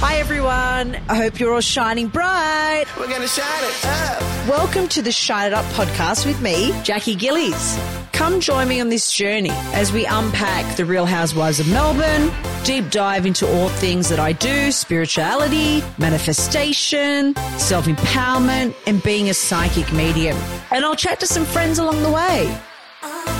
Hi, everyone. I hope you're all shining bright. We're going to shine it up. Welcome to the Shine It Up podcast with me, Jackie Gillies. Come join me on this journey as we unpack the Real Housewives of Melbourne, deep dive into all things that I do spirituality, manifestation, self empowerment, and being a psychic medium. And I'll chat to some friends along the way. Ah.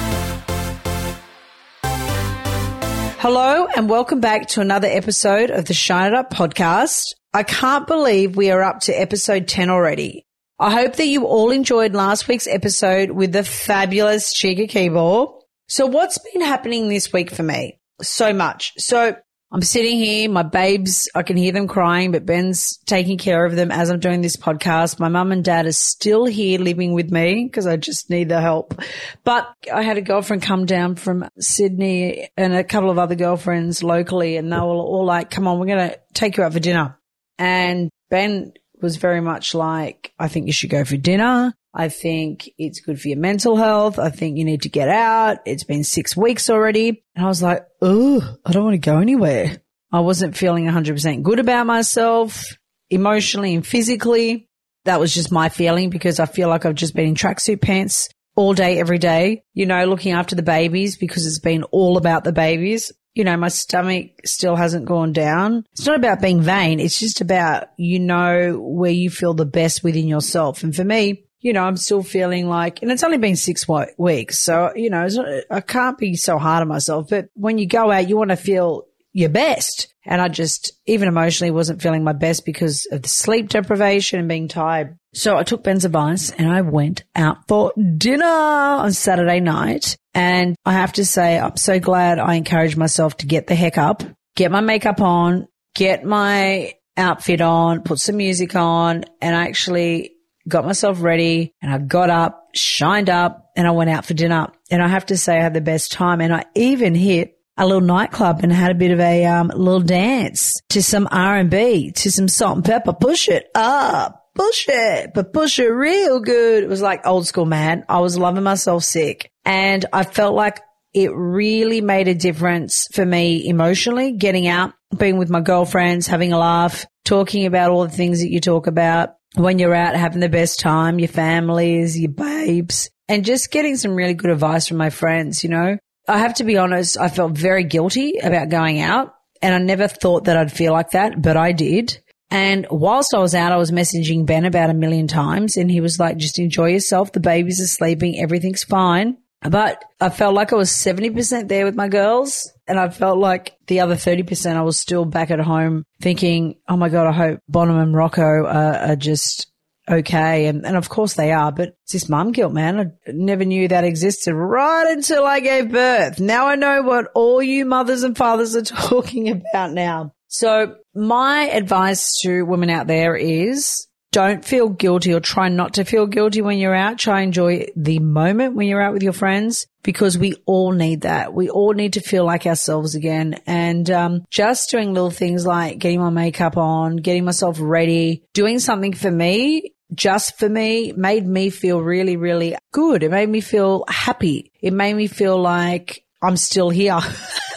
Hello and welcome back to another episode of the Shine It Up podcast. I can't believe we are up to episode 10 already. I hope that you all enjoyed last week's episode with the fabulous Chyka Keebaugh. So what's been happening this week for me? So much. So I'm sitting here, my babes, I can hear them crying, but Ben's taking care of them as I'm doing this podcast. My mum and dad are still here living with me because I just need the help. But I had a girlfriend come down from Sydney and a couple of other girlfriends locally and they were all like, come on, we're going to take you out for dinner. And Ben was very much like, I think you should go for dinner. I think it's good for your mental health. I think you need to get out. It's been six weeks already. And I was like, oh, I don't want to go anywhere. I wasn't feeling 100% good about myself emotionally and physically. That was just my feeling because I feel like I've just been in tracksuit pants all day, every day, you know, looking after the babies because it's been all about the babies. You know, my stomach still hasn't gone down. It's not about being vain. It's just about, you know, where you feel the best within yourself. And for me, you know, I'm still feeling like, and it's only been six weeks. So, you know, I can't be so hard on myself. But when you go out, you want to feel your best. And I just, even emotionally, wasn't feeling my best because of the sleep deprivation and being tired. So I took Ben's advice and I went out for dinner on Saturday night. And I have to say, I'm so glad I encouraged myself to get the heck up, get my makeup on, get my outfit on, put some music on, and actually got myself ready and I got up, shined up and I went out for dinner. And I have to say I had the best time and I even hit a little nightclub and had a bit of a um, little dance to some R&B, to some Salt-N-Pepa. Push it up, push it, but push it real good. It was like old school, man. I was loving myself sick and I felt like it really made a difference for me emotionally, getting out, being with my girlfriends, having a laugh, talking about all the things that you talk about, when you're out having the best time, your families, your babes, and just getting some really good advice from my friends, you know. I have to be honest, I felt very guilty about going out and I never thought that I'd feel like that, but I did. And whilst I was out, I was messaging Ben about a million times and he was like, just enjoy yourself. The babies are sleeping. Everything's fine. But I felt like I was 70% there with my girls. And I felt like the other 30% I was still back at home thinking, oh my God, I hope Bonham and Rocco are, are just okay. And, and of course they are, but it's this mum guilt, man. I never knew that existed right until I gave birth. Now I know what all you mothers and fathers are talking about now. So my advice to women out there is don't feel guilty or try not to feel guilty when you're out. Try enjoy the moment when you're out with your friends because we all need that. We all need to feel like ourselves again. And um, just doing little things like getting my makeup on, getting myself ready, doing something for me just for me made me feel really, really good. It made me feel happy. It made me feel like I'm still here.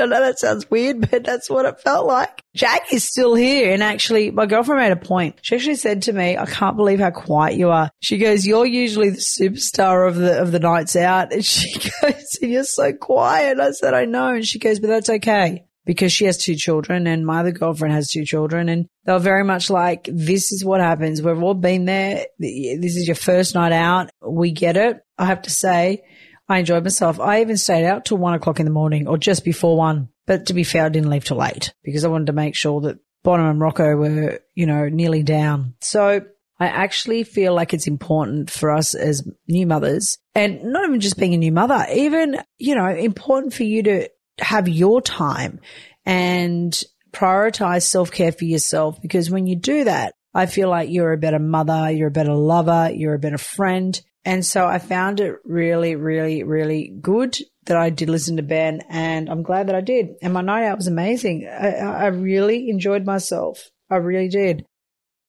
I know that sounds weird, but that's what it felt like. Jack is still here. And actually, my girlfriend made a point. She actually said to me, I can't believe how quiet you are. She goes, you're usually the superstar of the, of the nights out. And she goes, you're so quiet. I said, I know. And she goes, but that's okay because she has two children and my other girlfriend has two children and they're very much like, this is what happens. We've all been there. This is your first night out. We get it. I have to say, I enjoyed myself. I even stayed out till one o'clock in the morning or just before one. But to be fair, I didn't leave till late because I wanted to make sure that Bonham and Rocco were, you know, nearly down. So I actually feel like it's important for us as new mothers and not even just being a new mother, even, you know, important for you to have your time and prioritize self care for yourself. Because when you do that, I feel like you're a better mother, you're a better lover, you're a better friend. And so I found it really, really, really good that I did listen to Ben and I'm glad that I did. And my night out was amazing. I, I really enjoyed myself. I really did.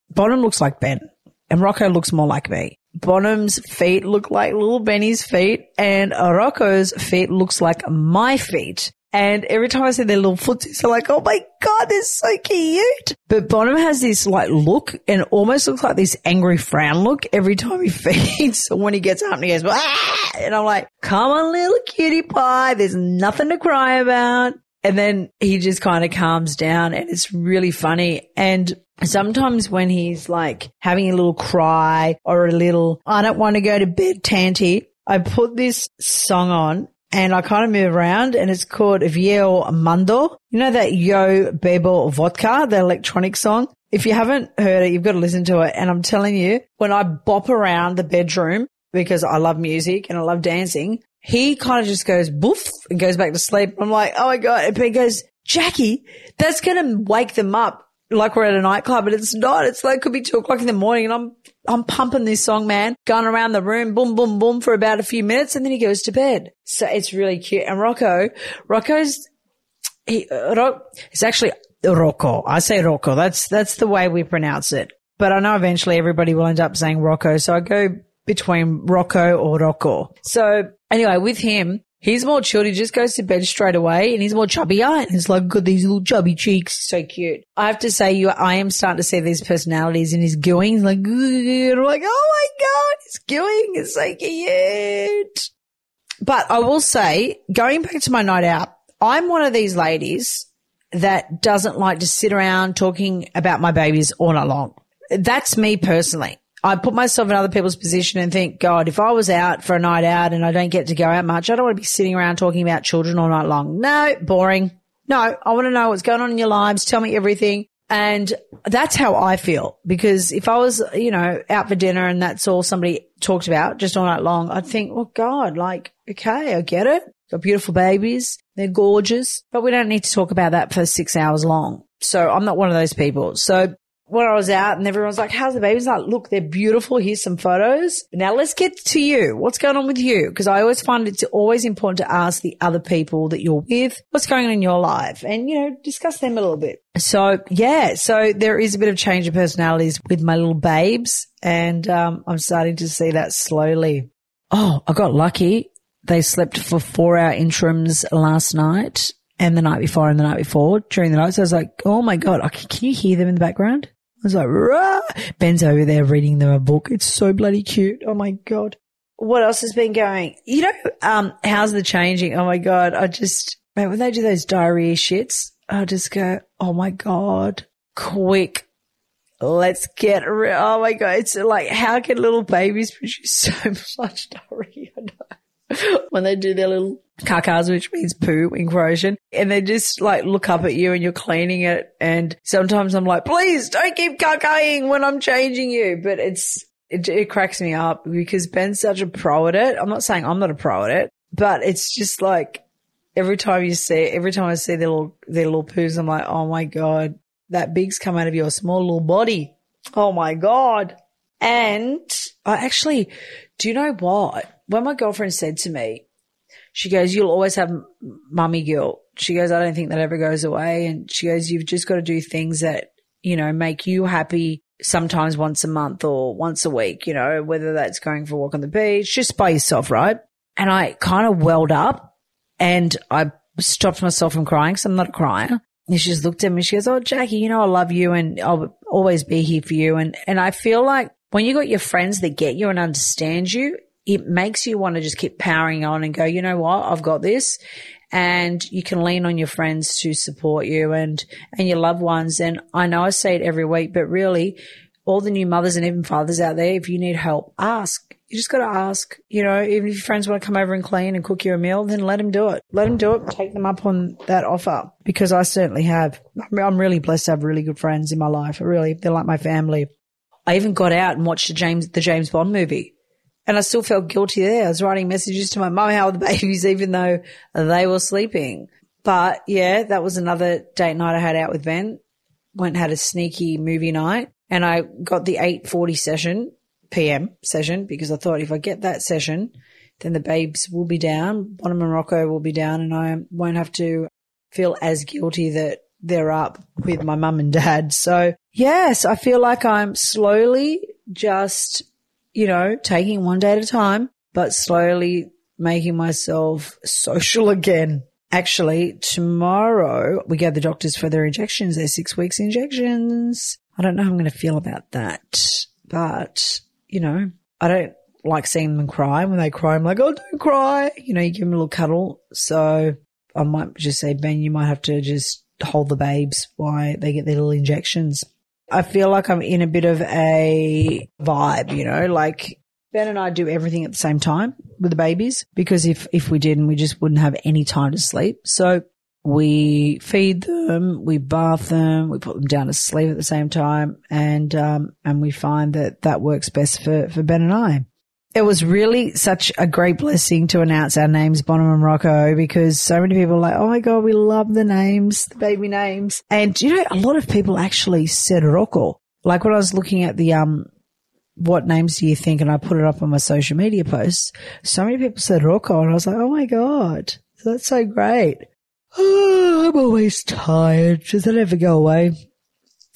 Bonham looks like Ben and Rocco looks more like me. Bonham's feet look like little Benny's feet and Rocco's feet looks like my feet. And every time I see their little footsies, I'm like, oh my God, they're so cute. But Bonham has this like look and almost looks like this angry frown look every time he feeds. when he gets up and he goes, ah! and I'm like, come on, little cutie pie. There's nothing to cry about. And then he just kind of calms down and it's really funny. And sometimes when he's like having a little cry or a little, I don't want to go to bed, Tanty, I put this song on and I kind of move around and it's called Viel Mundo. You know that Yo Bebo Vodka, the electronic song? If you haven't heard it, you've got to listen to it. And I'm telling you, when I bop around the bedroom, because I love music and I love dancing, he kind of just goes boof and goes back to sleep. I'm like, oh my God. And he goes, Jackie, that's going to wake them up like we're at a nightclub, but it's not. It's like could be two o'clock in the morning and I'm, I'm pumping this song, man, going around the room, boom, boom, boom for about a few minutes and then he goes to bed. So it's really cute. And Rocco, Rocco's, he, uh, it's actually Rocco. I say Rocco. That's, that's the way we pronounce it. But I know eventually everybody will end up saying Rocco. So I go between Rocco or Rocco. So anyway, with him, He's more chilled. He just goes to bed straight away and he's more chubby ah, and he's like, got these little chubby cheeks. So cute. I have to say you, I am starting to see these personalities in his going. He's like, I'm like, oh my God, his going is so cute. But I will say, going back to my night out, I'm one of these ladies that doesn't like to sit around talking about my babies all night long. That's me personally. I put myself in other people's position and think, God, if I was out for a night out and I don't get to go out much, I don't want to be sitting around talking about children all night long. No, boring. No, I want to know what's going on in your lives. Tell me everything. And that's how I feel because if I was, you know, out for dinner and that's all somebody talked about just all night long, I'd think, well, God, like, okay, I get it. Got beautiful babies. They're gorgeous, but we don't need to talk about that for six hours long. So I'm not one of those people. So when I was out and everyone's like, how's the babies? Like, look, they're beautiful. Here's some photos. Now let's get to you. What's going on with you? Because I always find it's always important to ask the other people that you're with, what's going on in your life and, you know, discuss them a little bit. So yeah, so there is a bit of change of personalities with my little babes and, um, I'm starting to see that slowly. Oh, I got lucky. They slept for four hour interims last night and the night before and the night before during the night. So I was like, oh my God, can you hear them in the background? I was like, Rah! Ben's over there reading them a book. It's so bloody cute. Oh my God. What else has been going? You know, um, how's the changing? Oh my God. I just, man, when they do those diarrhea shits, I just go, oh my God, quick. Let's get real. Oh my God. It's like, how can little babies produce so much diarrhea? when they do their little kakas, which means poo in Croatian, and they just like look up at you and you're cleaning it. And sometimes I'm like, please don't keep kakaing when I'm changing you. But it's, it, it cracks me up because Ben's such a pro at it. I'm not saying I'm not a pro at it, but it's just like every time you see, every time I see their little, their little poos, I'm like, oh my God, that big's come out of your small little body. Oh my God. And I actually, do you know what? When my girlfriend said to me, she goes, you'll always have mummy guilt. She goes, I don't think that ever goes away. And she goes, you've just got to do things that, you know, make you happy sometimes once a month or once a week, you know, whether that's going for a walk on the beach, just by yourself, right? And I kind of welled up and I stopped myself from crying because I'm not a crier. And she just looked at me. She goes, Oh, Jackie, you know, I love you and I'll always be here for you. And, and I feel like when you got your friends that get you and understand you, it makes you want to just keep powering on and go, you know what? I've got this. And you can lean on your friends to support you and, and your loved ones. And I know I say it every week, but really all the new mothers and even fathers out there, if you need help, ask. You just got to ask, you know, even if your friends want to come over and clean and cook you a meal, then let them do it. Let them do it. Take them up on that offer because I certainly have. I'm really blessed to have really good friends in my life. Really, they're like my family. I even got out and watched the James, the James Bond movie And I still felt guilty there. I was writing messages to my mum how are the babies, even though they were sleeping. But yeah, that was another date night I had out with Ben. Went had a sneaky movie night and I got the 840 session, PM session, because I thought if I get that session, then the babes will be down, Bonham and Rocco will be down and I won't have to feel as guilty that they're up with my mum and dad. So yes, I feel like I'm slowly just, you know, taking one day at a time, but slowly making myself social again. Actually, tomorrow we go to the doctors for their injections. They're six weeks injections. I don't know how I'm going to feel about that, but you know, I don't like seeing them cry. When they cry, I'm like, oh, don't cry. You know, you give them a little cuddle. So I might just say, Ben, you might have to just hold the babes while they get their little injections. I feel like I'm in a bit of a vibe, you know, like Ben and I do everything at the same time with the babies because if, if we didn't, we just wouldn't have any time to sleep. So we feed them, we bath them, we put them down to sleep at the same time. And, um, and we find that that works best for, for Ben and I. It was really such a great blessing to announce our names, Bonham and Rocco, because so many people are like, oh my God, we love the names, the baby names. And you know, a lot of people actually said Rocco. Like when I was looking at the, um, what names do you think? And I put it up on my social media posts. So many people said Rocco and I was like, oh my God, that's so great. Oh, I'm always tired. Does that ever go away?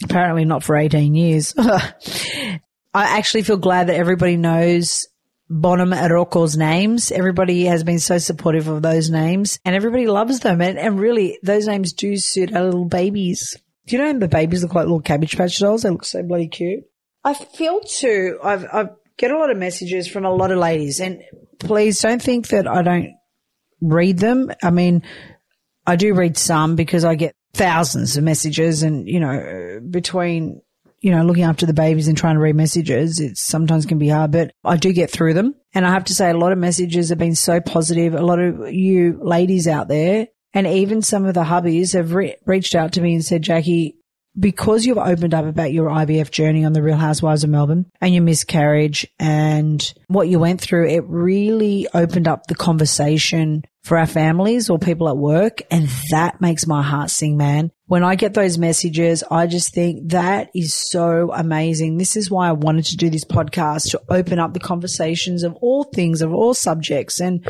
Apparently not for 18 years. I actually feel glad that everybody knows Bonham and Rocco's names. Everybody has been so supportive of those names and everybody loves them. And, and really, those names do suit our little babies. Do you know the babies look like little cabbage patch dolls? They look so bloody cute. I feel too, I've, I get a lot of messages from a lot of ladies and please don't think that I don't read them. I mean, I do read some because I get thousands of messages and, you know, between you know, looking after the babies and trying to read messages, it sometimes can be hard, but I do get through them. And I have to say a lot of messages have been so positive. A lot of you ladies out there and even some of the hubbies have re- reached out to me and said, Jackie, because you've opened up about your IVF journey on the Real Housewives of Melbourne and your miscarriage and what you went through, it really opened up the conversation for our families or people at work. And that makes my heart sing, man. When I get those messages, I just think that is so amazing. This is why I wanted to do this podcast to open up the conversations of all things, of all subjects. And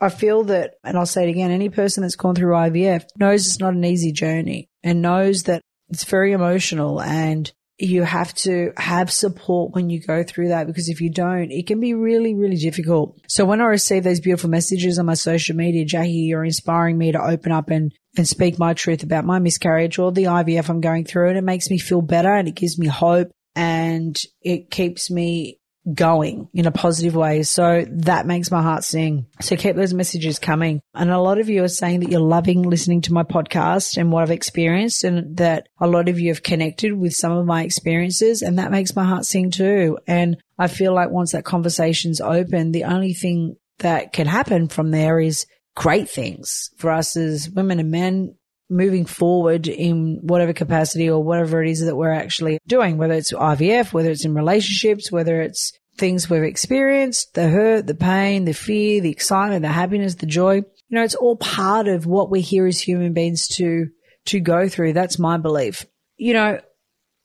I feel that, and I'll say it again, any person that's gone through IVF knows it's not an easy journey and knows that it's very emotional and you have to have support when you go through that because if you don't, it can be really, really difficult. So when I receive those beautiful messages on my social media, Jackie, you're inspiring me to open up and, and speak my truth about my miscarriage or the IVF I'm going through. And it makes me feel better and it gives me hope and it keeps me going in a positive way. So that makes my heart sing. So keep those messages coming. And a lot of you are saying that you're loving listening to my podcast and what I've experienced and that a lot of you have connected with some of my experiences and that makes my heart sing too. And I feel like once that conversation's open, the only thing that can happen from there is great things for us as women and men moving forward in whatever capacity or whatever it is that we're actually doing, whether it's IVF, whether it's in relationships, whether it's things we've experienced, the hurt, the pain, the fear, the excitement, the happiness, the joy. You know, it's all part of what we're here as human beings to, to go through. That's my belief. You know,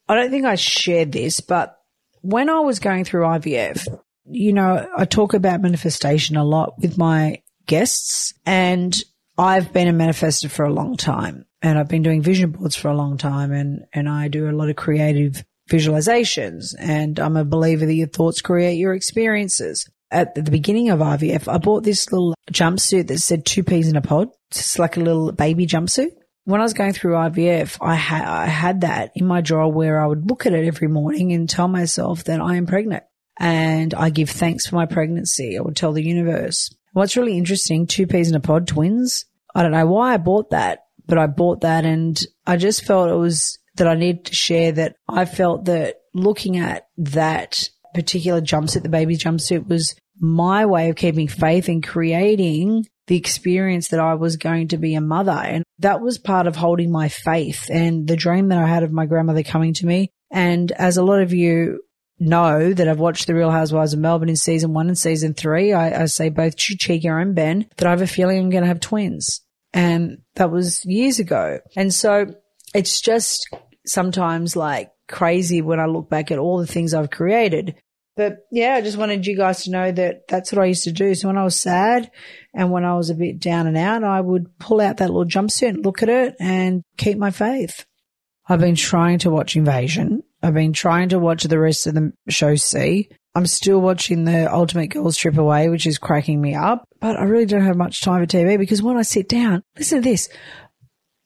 I don't think I shared this, but when I was going through IVF, you know, I talk about manifestation a lot with my guests and I've been a manifester for a long time and I've been doing vision boards for a long time and, and I do a lot of creative visualizations and I'm a believer that your thoughts create your experiences. At the beginning of IVF, I bought this little jumpsuit that said two peas in a pod. It's like a little baby jumpsuit. When I was going through IVF, I had, I had that in my drawer where I would look at it every morning and tell myself that I am pregnant and I give thanks for my pregnancy. I would tell the universe. What's really interesting, two peas in a pod, twins. I don't know why I bought that, but I bought that and I just felt it was that I needed to share that I felt that looking at that particular jumpsuit, the baby jumpsuit was my way of keeping faith and creating the experience that I was going to be a mother. And that was part of holding my faith and the dream that I had of my grandmother coming to me. And as a lot of you know that I've watched The Real Housewives of Melbourne in season one and season three, I, I say both Chyka and Ben that I have a feeling I'm going to have twins. And that was years ago. And so it's just sometimes like crazy when I look back at all the things I've created. But yeah, I just wanted you guys to know that that's what I used to do. So when I was sad and when I was a bit down and out, I would pull out that little jumpsuit, and look at it and keep my faith. I've been trying to watch Invasion. I've been trying to watch the rest of the show C. I'm still watching the Ultimate Girls Trip Away, which is cracking me up, but I really don't have much time for TV because when I sit down, listen to this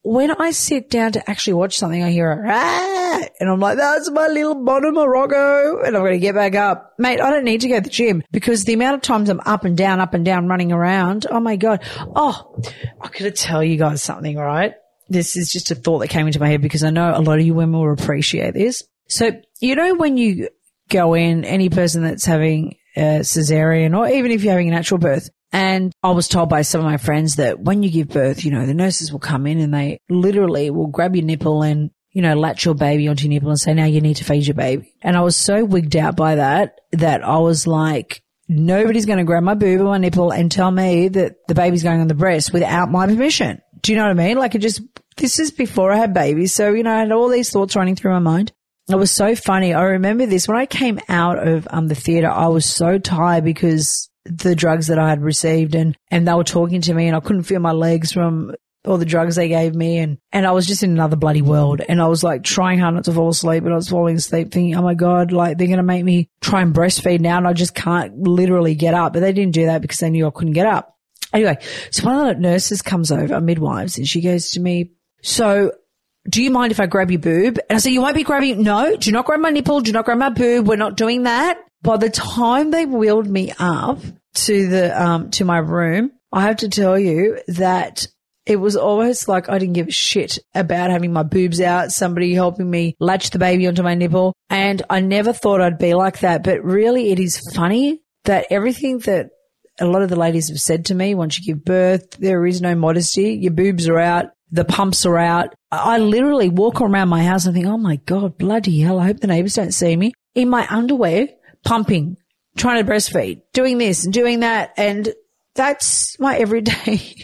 when I sit down to actually watch something, I hear a ah, and I'm like, that's my little bottom Morocco. And I'm going to get back up. Mate, I don't need to go to the gym because the amount of times I'm up and down, up and down running around. Oh my God. Oh, I could tell you guys something, right? This is just a thought that came into my head because I know a lot of you women will appreciate this. So, you know, when you go in, any person that's having a cesarean or even if you're having a natural birth, and I was told by some of my friends that when you give birth, you know, the nurses will come in and they literally will grab your nipple and, you know, latch your baby onto your nipple and say, now you need to feed your baby. And I was so wigged out by that that I was like, nobody's going to grab my boob or my nipple and tell me that the baby's going on the breast without my permission. Do you know what I mean? Like it just, this is before I had babies. So, you know, I had all these thoughts running through my mind. It was so funny. I remember this when I came out of um, the theater, I was so tired because the drugs that I had received and, and they were talking to me and I couldn't feel my legs from all the drugs they gave me and, and I was just in another bloody world and I was like trying hard not to fall asleep but I was falling asleep thinking, oh my God, like they're going to make me try and breastfeed now and I just can't literally get up. But they didn't do that because they knew I couldn't get up. Anyway, so one of the nurses comes over, midwives, and she goes to me, so do you mind if I grab your boob? And I said, you won't be grabbing, no, do not grab my nipple, do not grab my boob. We're not doing that. By the time they wheeled me up to the, um, to my room, I have to tell you that it was almost like I didn't give a shit about having my boobs out, somebody helping me latch the baby onto my nipple. And I never thought I'd be like that. But really, it is funny that everything that a lot of the ladies have said to me once you give birth, there is no modesty. Your boobs are out. The pumps are out. I literally walk around my house and think, oh my God, bloody hell. I hope the neighbors don't see me in my underwear pumping, trying to breastfeed, doing this and doing that. And that's my everyday,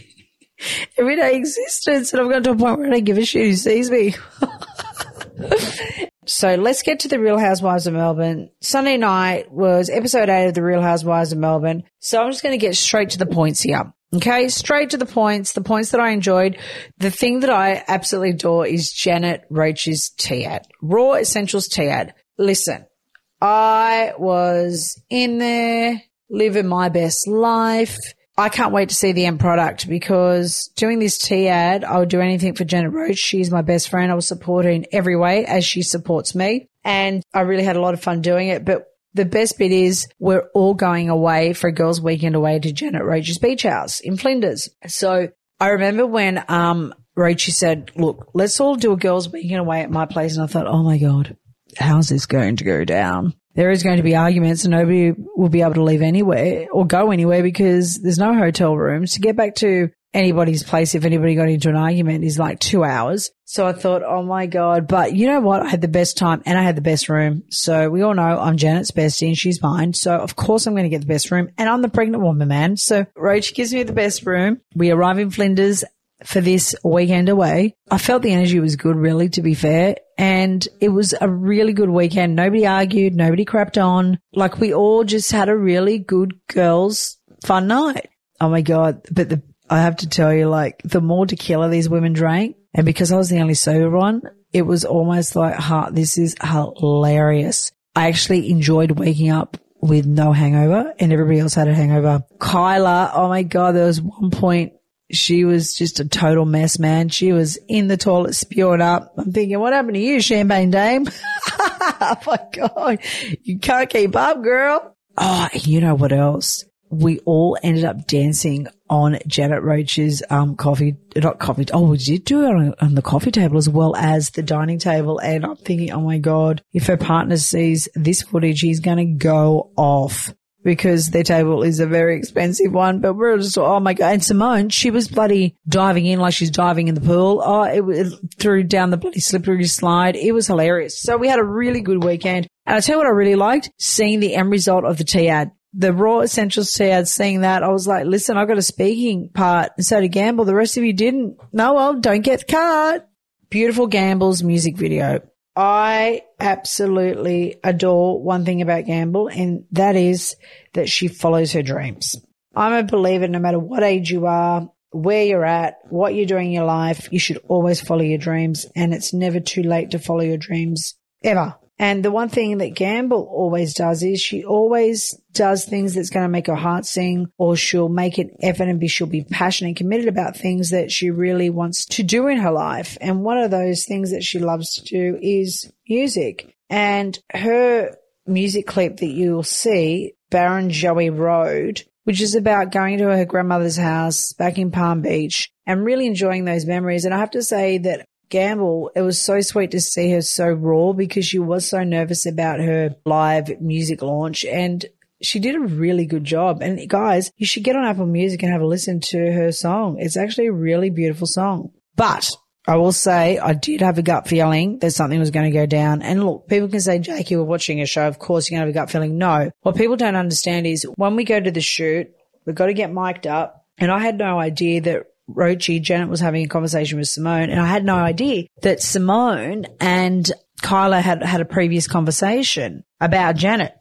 everyday existence. And I've got to a point where I don't give a shit who sees me. so let's get to the Real Housewives of Melbourne. Sunday night was episode eight of the Real Housewives of Melbourne. So I'm just going to get straight to the points here. Okay, straight to the points, the points that I enjoyed. The thing that I absolutely adore is Janet Roach's tea ad. Raw Essentials tea ad. Listen, I was in there living my best life. I can't wait to see the end product because doing this tea ad, I would do anything for Janet Roach. She's my best friend. I will support her in every way as she supports me. And I really had a lot of fun doing it. But the best bit is we're all going away for a girls' weekend away to Janet Roach's beach house in Flinders. So I remember when um Roachy said, look, let's all do a girls' weekend away at my place. And I thought, oh my God, how's this going to go down? There is going to be arguments and nobody will be able to leave anywhere or go anywhere because there's no hotel rooms. To get back to anybody's place, if anybody got into an argument, is like two hours. So I thought, oh my God. But you know what? I had the best time and I had the best room. So we all know I'm Janet's bestie and she's mine. So of course I'm going to get the best room and I'm the pregnant woman, man. So Roach gives me the best room. We arrive in Flinders for this weekend away. I felt the energy was good, really, to be fair. And it was a really good weekend. Nobody argued. Nobody crapped on. Like we all just had a really good girls fun night. Oh my God. But the, I have to tell you, like the more tequila these women drank, and because I was the only sober one, it was almost like, ha, this is hilarious. I actually enjoyed waking up with no hangover and everybody else had a hangover. Kyla, oh my God, there was one point she was just a total mess, man. She was in the toilet spewing up. I'm thinking, what happened to you, champagne dame? oh my God. You can't keep up, girl. Oh, you know what else? We all ended up dancing on Janet Roach's, um, coffee, not coffee. Oh, we did do it on, on the coffee table as well as the dining table. And I'm thinking, oh my God, if her partner sees this footage, he's going to go off because their table is a very expensive one. But we're just, oh my God. And Simone, she was bloody diving in like she's diving in the pool. Oh, it, it threw down the bloody slippery slide. It was hilarious. So we had a really good weekend. And I tell you what I really liked, seeing the end result of the tea ad. The Raw Essentials ad, seeing that, I was like, listen, I've got a speaking part. And so did Gamble. The rest of you didn't. No, well, don't get cut. Beautiful Gamble's music video. I absolutely adore one thing about Gamble, and that is that she follows her dreams. I'm a believer no matter what age you are, where you're at, what you're doing in your life, you should always follow your dreams, and it's never too late to follow your dreams ever. And the one thing that Gamble always does is she always does things that's going to make her heart sing or she'll make an effort and be, she'll be passionate and committed about things that she really wants to do in her life. And one of those things that she loves to do is music. And her music clip that you'll see, Barrenjoey Road, which is about going to her grandmother's house back in Palm Beach and really enjoying those memories. And I have to say that Gamble, it was so sweet to see her so raw because she was so nervous about her live music launch and she did a really good job. And guys, you should get on Apple Music and have a listen to her song. It's actually a really beautiful song. But I will say I did have a gut feeling that something was going to go down. And look, people can say, Jake, you were watching a show. Of course you're going to have a gut feeling. No. What people don't understand is when we go to the shoot, we've got to get mic'd up. And I had no idea that Roachy, Janet was having a conversation with Simone, and I had no idea that Simone and Kyla had had a previous conversation about Janet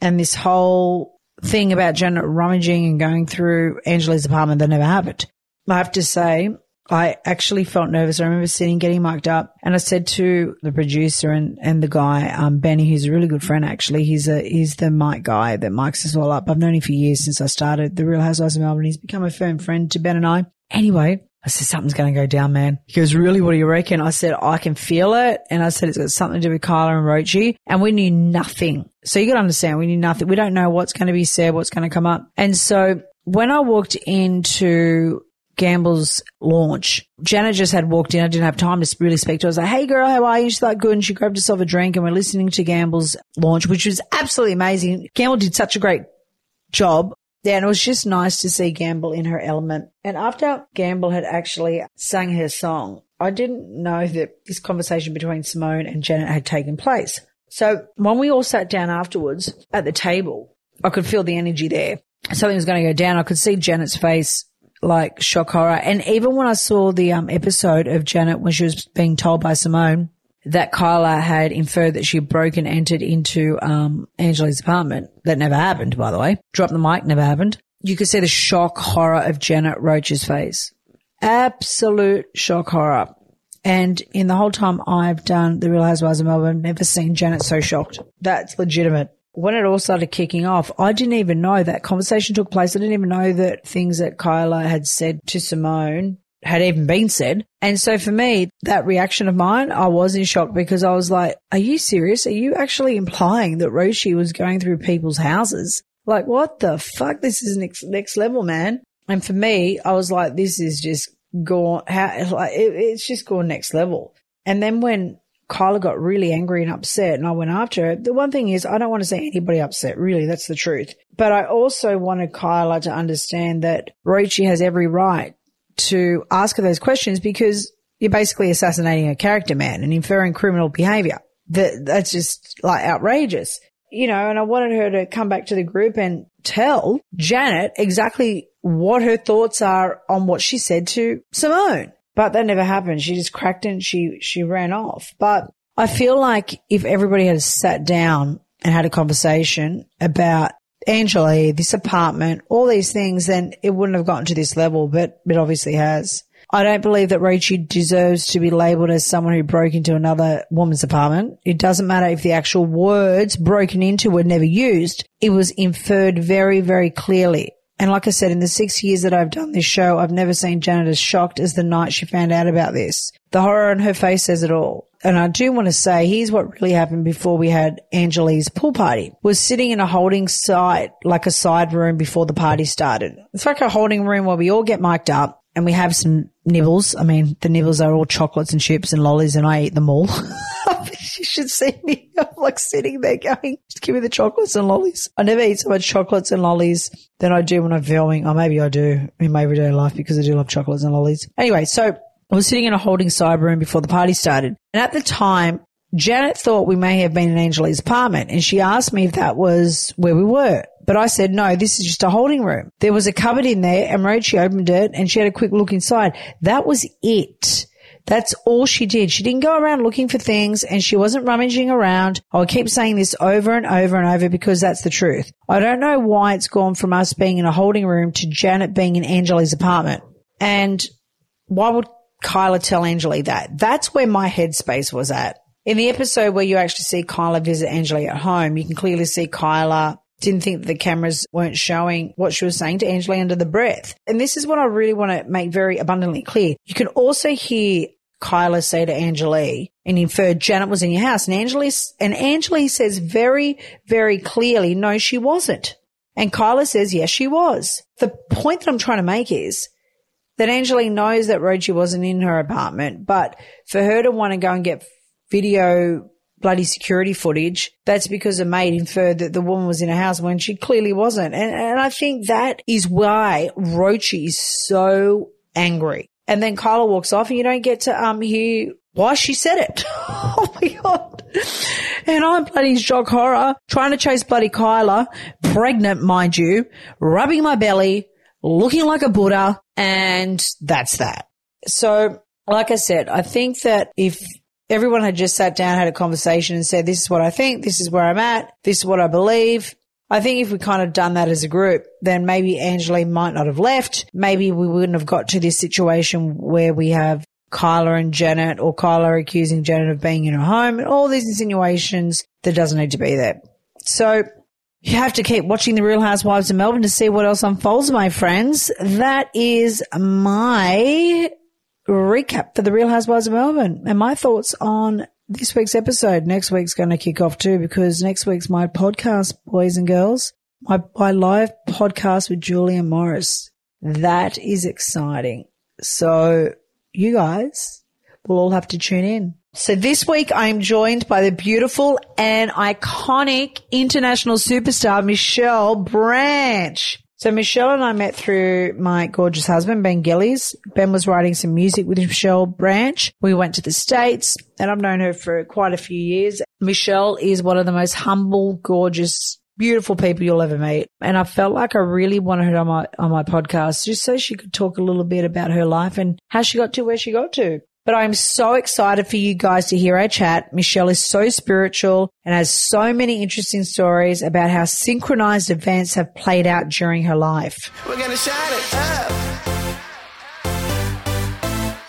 and this whole thing about Janet rummaging and going through Angela's apartment that never happened. I have to say, I actually felt nervous. I remember sitting, getting mic'd up, and I said to the producer and, and the guy, um, Benny, who's a really good friend actually. He's a he's the mic guy that mics us all up. I've known him for years since I started the Real Housewives of Melbourne. He's become a firm friend to Ben and I. Anyway, I said, something's going to go down, man. He goes, really? What do you reckon? I said, I can feel it. And I said, it's got something to do with Kyla and Roachy. And we knew nothing. So you got to understand, we knew nothing. We don't know what's going to be said, what's going to come up. And so when I walked into Gamble's launch. Janet just had walked in. I didn't have time to really speak to her. I was like, Hey girl, how are you? She's like, good. And she grabbed herself a drink and we're listening to Gamble's launch, which was absolutely amazing. Gamble did such a great job. Yeah, and it was just nice to see Gamble in her element. And after Gamble had actually sang her song, I didn't know that this conversation between Simone and Janet had taken place. So when we all sat down afterwards at the table, I could feel the energy there. Something was going to go down. I could see Janet's face like shock horror. And even when I saw the um, episode of Janet when she was being told by Simone that Kyla had inferred that she had broken entered into um, apartment, that never happened, by the way. Drop the mic, never happened. You could see the shock horror of Janet Roach's face. Absolute shock horror. And in the whole time I've done The Real Housewives of Melbourne, never seen Janet so shocked. That's legitimate when it all started kicking off, I didn't even know that conversation took place. I didn't even know that things that Kyla had said to Simone had even been said. And so for me, that reaction of mine, I was in shock because I was like, are you serious? Are you actually implying that Roachy was going through people's houses? Like, what the fuck? This is next, next level, man. And for me, I was like, this is just gone, how, like, it, it's just gone next level. And then when Kyla got really angry and upset and I went after her. The one thing is I don't want to see anybody upset, really. That's the truth. But I also wanted Kyla to understand that Roachy has every right to ask her those questions because you're basically assassinating a character man and inferring criminal behavior. That, that's just like outrageous. You know, and I wanted her to come back to the group and tell Janet exactly what her thoughts are on what she said to Simone. But that never happened. She just cracked and she, she ran off. But I feel like if everybody had sat down and had a conversation about Angela, this apartment, all these things, then it wouldn't have gotten to this level, but it obviously has. I don't believe that Roachy deserves to be labeled as someone who broke into another woman's apartment. It doesn't matter if the actual words broken into were never used. It was inferred very, very clearly. And like I said, in the six years that I've done this show, I've never seen Janet as shocked as the night she found out about this. The horror on her face says it all. And I do want to say, here's what really happened before we had Angelique's pool party. Was sitting in a holding site, like a side room before the party started. It's like a holding room where we all get mic'd up and we have some nibbles. I mean, the nibbles are all chocolates and chips and lollies and I eat them all. you should see me. I'm like sitting there going, just give me the chocolates and lollies. I never eat so much chocolates and lollies than I do when I'm filming. Or maybe I do in my everyday life because I do love chocolates and lollies. Anyway, so I was sitting in a holding side room before the party started. And at the time, Janet thought we may have been in Angelie's apartment and she asked me if that was where we were. But I said, no, this is just a holding room. There was a cupboard in there and she opened it and she had a quick look inside. That was it. That's all she did. She didn't go around looking for things and she wasn't rummaging around. I'll keep saying this over and over and over because that's the truth. I don't know why it's gone from us being in a holding room to Janet being in Angelie's apartment. And why would Kyla tell Angelie that? That's where my headspace was at. In the episode where you actually see Kyla visit Angelie at home, you can clearly see Kyla didn't think the cameras weren't showing what she was saying to Angelie under the breath. And this is what I really want to make very abundantly clear. You can also hear Kyla say to Angelie and infer Janet was in your house. And Angelie, and Angelie says very, very clearly, no, she wasn't. And Kyla says, yes, she was. The point that I'm trying to make is that Angelie knows that Roachy wasn't in her apartment, but for her to want to go and get video bloody security footage, that's because a maid inferred that the woman was in a house when she clearly wasn't. And, and I think that is why Roachy is so angry. And then Kyla walks off and you don't get to um hear why she said it. oh my God. And I'm bloody shock horror trying to chase bloody Kyla, pregnant, mind you, rubbing my belly, looking like a Buddha. And that's that. So, like I said, I think that if everyone had just sat down, had a conversation and said, this is what I think, this is where I'm at, this is what I believe. I think if we kind of done that as a group, then maybe Angelie might not have left. Maybe we wouldn't have got to this situation where we have Kyla and Janet or Kyla accusing Janet of being in her home and all these insinuations that doesn't need to be there. So you have to keep watching the Real Housewives of Melbourne to see what else unfolds, my friends. That is my recap for the Real Housewives of Melbourne and my thoughts on this week's episode. Next week's going to kick off too because next week's my podcast, boys and girls, my, my live podcast with Julia Morris. That is exciting. So you guys will all have to tune in. So this week I am joined by the beautiful and iconic international superstar Michelle Branch. So Michelle and I met through my gorgeous husband, Ben Gillies. Ben was writing some music with Michelle Branch. We went to the States and I've known her for quite a few years. Michelle is one of the most humble, gorgeous, beautiful people you'll ever meet. And I felt like I really wanted her on my, on my podcast just so she could talk a little bit about her life and how she got to where she got to. But I'm so excited for you guys to hear our chat. Michelle is so spiritual and has so many interesting stories about how synchronized events have played out during her life. We're going to shout it up.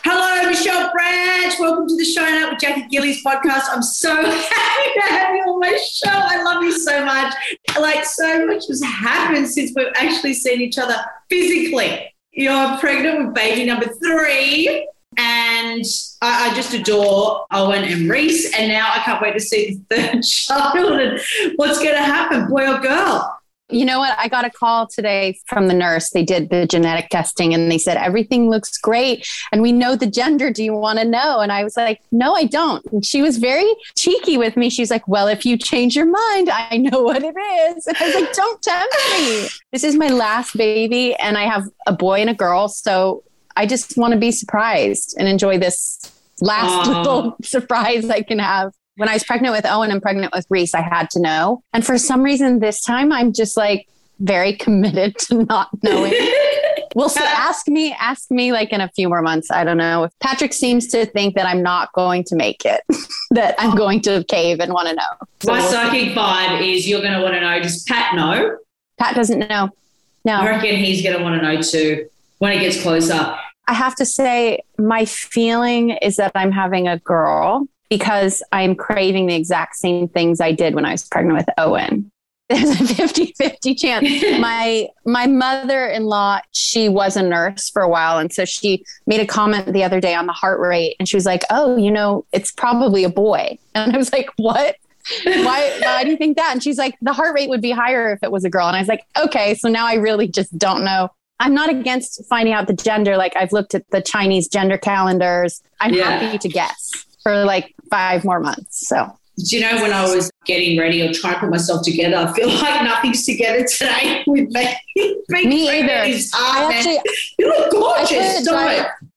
Hello, Michelle Branch. Welcome to the Shine Up with Jackie Gillies podcast. I'm so happy to have you on my show. I love you so much. Like, so much has happened since we've actually seen each other physically. You're pregnant with baby number three and I, I, just adore Owen and Rhys. And now I can't wait to see the third child and what's going to happen, boy or girl. You know what? I got a call today from the nurse. They did the genetic testing and they said, everything looks great. And we know the gender. Do you want to know? And I was like, no, I don't. And she was very cheeky with me. She's like, well, if you change your mind, I know what it is. And I was like, don't tempt me. This is my last baby and I have a boy and a girl. So I just want to be surprised and enjoy this last Aww. little surprise I can have. When I was pregnant with Owen and pregnant with Rhys, I had to know. And for some reason, this time I'm just like very committed to not knowing. well, so ask me, ask me like in a few more months. I don't know. Patrick seems to think that I'm not going to make it, that I'm going to cave and want to know. So My we'll psychic see. vibe is you're going to want to know. Does Pat know? Pat doesn't know. No. I reckon he's going to want to know too when it gets closer. I have to say, my feeling is that I'm having a girl because I'm craving the exact same things I did when I was pregnant with Owen. There's a 50 50 chance. my my mother in law, she was a nurse for a while. And so she made a comment the other day on the heart rate. And she was like, Oh, you know, it's probably a boy. And I was like, What? why, why do you think that? And she's like, the heart rate would be higher if it was a girl. And I was like, okay, so now I really just don't know I'm not against finding out the gender. Like I've looked at the Chinese gender calendars. I'm yeah. happy to guess for like five more months. So. Do you know when I was getting ready or trying to put myself together, I feel like nothing's together today with me. me either. I actually, you look gorgeous.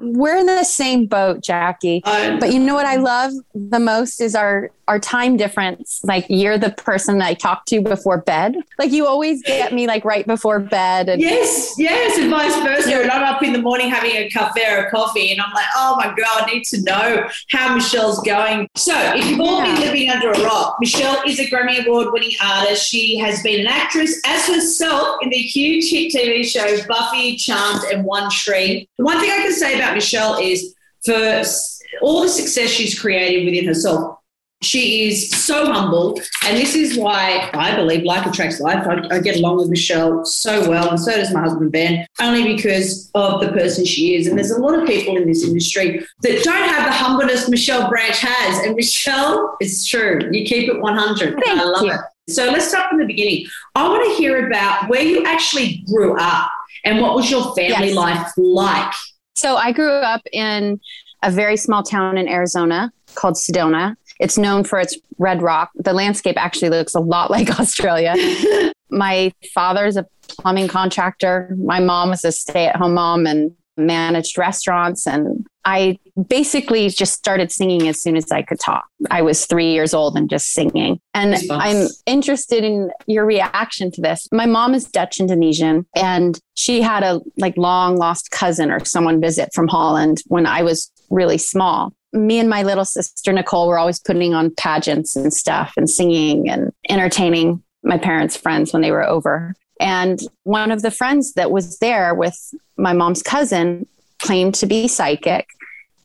We're in the same boat, Jackie. Um, But you know what I love the most is our our time difference. Like you're the person that I talk to before bed. Like you always get me like right before bed. And Yes, yes, and vice versa. And I'm up in the morning having a cafe or a coffee, and I'm like, oh my God, I need to know how Michelle's going. So, if you've all been Yeah. Living under a rock, Michelle is a Grammy Award winning artist. She has been an actress as herself in the huge hit TV show Buffy, Charmed, and One Tree. The one thing I can say about Michelle is for all the success she's created within herself, she is so humble, and this is why I believe like attracts life. I, I get along with Michelle so well, and so does my husband Ben, only because of the person she is. And there's a lot of people in this industry that don't have the humbleness Michelle Branch has. And Michelle, it's true. You keep it 100. Thank I love you. it. So let's start from the beginning. I want to hear about where you actually grew up and what was your family Yes. life like. So I grew up in a very small town in Arizona called Sedona. It's known for its red rock. The landscape actually looks a lot like Australia. My father's a plumbing contractor. My mom was a stay at home mom and managed restaurants. And I basically just started singing as soon as I could talk. I was three years old and just singing. And I'm interested in your reaction to this. My mom is Dutch Indonesian and she had a like long lost cousin or someone visit from Holland when I was really small. Me and my little sister Nicole were always putting on pageants and stuff and singing and entertaining my parents' friends when they were over. And one of the friends that was there with my mom's cousin claimed to be psychic.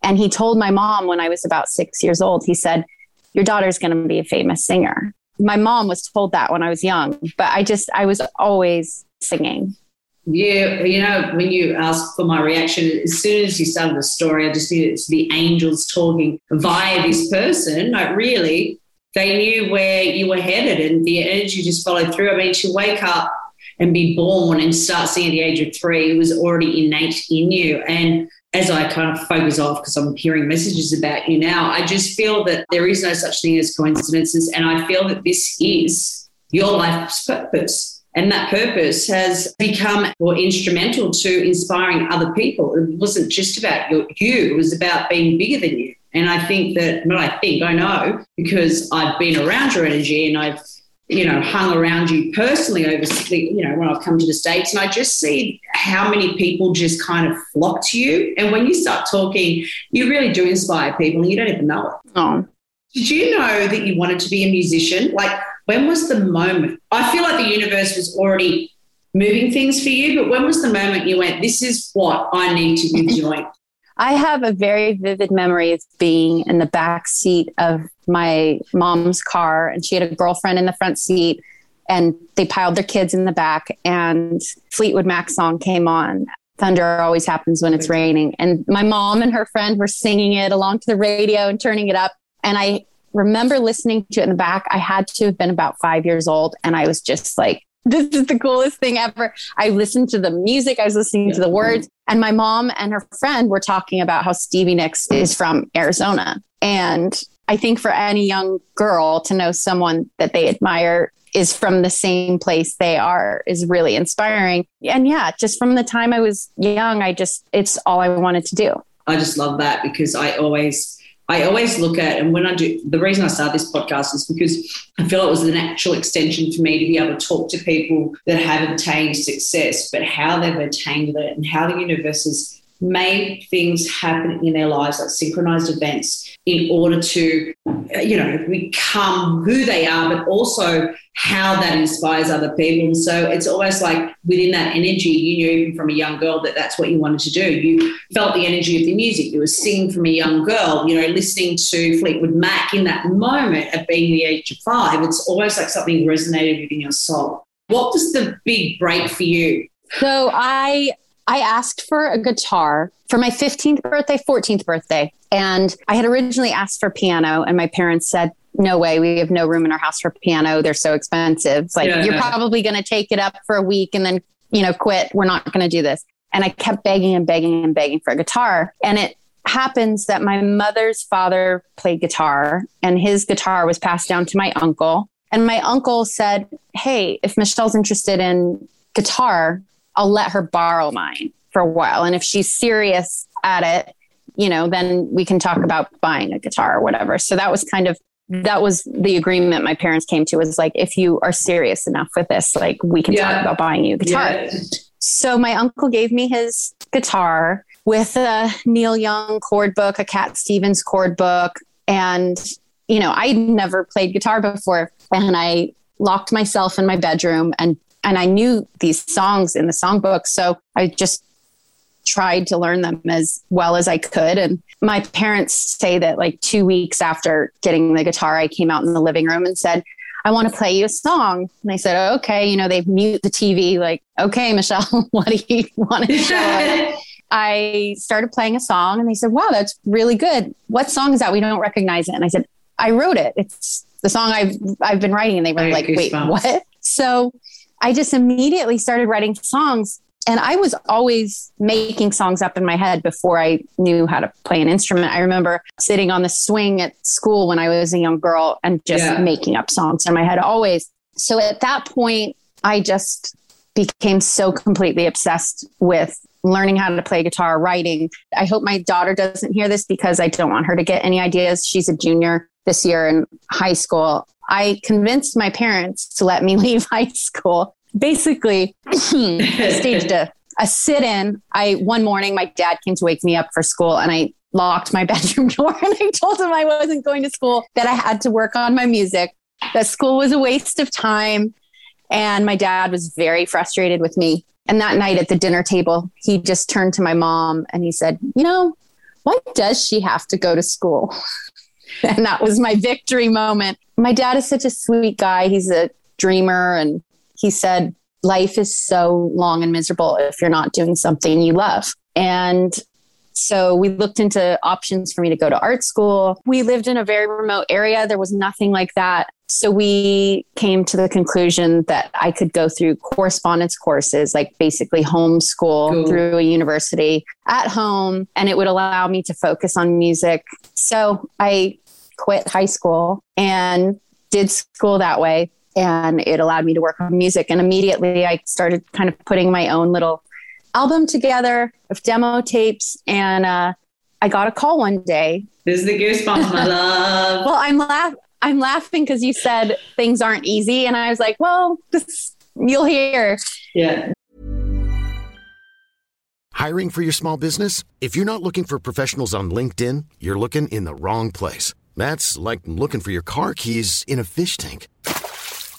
And he told my mom when I was about six years old, he said, Your daughter's going to be a famous singer. My mom was told that when I was young, but I just, I was always singing. Yeah, you know, when you asked for my reaction, as soon as you started the story, I just knew it's the angels talking via this person. Like, really, they knew where you were headed and the energy just followed through. I mean, to wake up and be born and start seeing at the age of three, it was already innate in you. And as I kind of focus off because I'm hearing messages about you now, I just feel that there is no such thing as coincidences. And I feel that this is your life's purpose. And that purpose has become or instrumental to inspiring other people. It wasn't just about your, you, it was about being bigger than you. And I think that, not I think, I know because I've been around your energy and I've, you know, hung around you personally over, you know, when I've come to the States. And I just see how many people just kind of flock to you. And when you start talking, you really do inspire people and you don't even know it. Oh, Did you know that you wanted to be a musician? Like, when was the moment? I feel like the universe was already moving things for you, but when was the moment you went, this is what I need to be doing? I have a very vivid memory of being in the back seat of my mom's car, and she had a girlfriend in the front seat, and they piled their kids in the back, and Fleetwood Mac song came on. Thunder always happens when it's raining. And my mom and her friend were singing it along to the radio and turning it up. And I remember listening to it in the back. I had to have been about five years old. And I was just like, this is the coolest thing ever. I listened to the music, I was listening to the words, and my mom and her friend were talking about how Stevie Nicks is from Arizona. And I think for any young girl to know someone that they admire is from the same place they are is really inspiring. And yeah, just from the time I was young, I just, it's all I wanted to do. I just love that because I always I always look at and when I do the reason I started this podcast is because I feel it was a natural extension for me to be able to talk to people that have attained success, but how they've attained it and how the universe has made things happen in their lives, like synchronized events, in order to, you know, become who they are, but also how that inspires other people. And so it's almost like within that energy, you knew even from a young girl that that's what you wanted to do. You felt the energy of the music. You were singing from a young girl, you know, listening to Fleetwood Mac in that moment of being the age of five. It's almost like something resonated within your soul. What was the big break for you? So I I asked for a guitar for my 15th birthday, 14th birthday. And I had originally asked for piano, and my parents said, no way, we have no room in our house for piano. They're so expensive. It's like, Yeah. you're probably going to take it up for a week and then, you know, quit. We're not going to do this. And I kept begging and begging and begging for a guitar. And it happens that my mother's father played guitar, and his guitar was passed down to my uncle. And my uncle said, Hey, if Michelle's interested in guitar, I'll let her borrow mine. for a while. And if she's serious at it, you know, then we can talk about buying a guitar or whatever. So that was kind of that was the agreement my parents came to was like if you are serious enough with this like we can yeah. talk about buying you a guitar yeah. so my uncle gave me his guitar with a neil young chord book a cat stevens chord book and you know i'd never played guitar before and i locked myself in my bedroom and and i knew these songs in the songbook so i just tried to learn them as well as I could. And my parents say that like two weeks after getting the guitar, I came out in the living room and said, I want to play you a song. And I said, okay, you know, they mute the TV, like, okay, Michelle, what do you want to show? I started playing a song and they said, wow, that's really good. What song is that? We don't recognize it. And I said, I wrote it. It's the song I've, I've been writing. And they were like, wait, what? So I just immediately started writing songs and I was always making songs up in my head before I knew how to play an instrument. I remember sitting on the swing at school when I was a young girl and just yeah. making up songs in my head always. So at that point, I just became so completely obsessed with learning how to play guitar, writing. I hope my daughter doesn't hear this because I don't want her to get any ideas. She's a junior this year in high school. I convinced my parents to let me leave high school basically staged a, a sit in. I one morning my dad came to wake me up for school and I locked my bedroom door and I told him I wasn't going to school, that I had to work on my music, that school was a waste of time. And my dad was very frustrated with me. And that night at the dinner table, he just turned to my mom and he said, You know, why does she have to go to school? and that was my victory moment. My dad is such a sweet guy. He's a dreamer and he said, Life is so long and miserable if you're not doing something you love. And so we looked into options for me to go to art school. We lived in a very remote area. There was nothing like that. So we came to the conclusion that I could go through correspondence courses, like basically homeschool cool. through a university at home, and it would allow me to focus on music. So I quit high school and did school that way and it allowed me to work on music. And immediately I started kind of putting my own little album together of demo tapes. And uh, I got a call one day. This is the goosebumps, my love. well, I'm laughing. I'm laughing because you said things aren't easy, and I was like, "Well, this, you'll hear." Yeah. Hiring for your small business? If you're not looking for professionals on LinkedIn, you're looking in the wrong place. That's like looking for your car keys in a fish tank.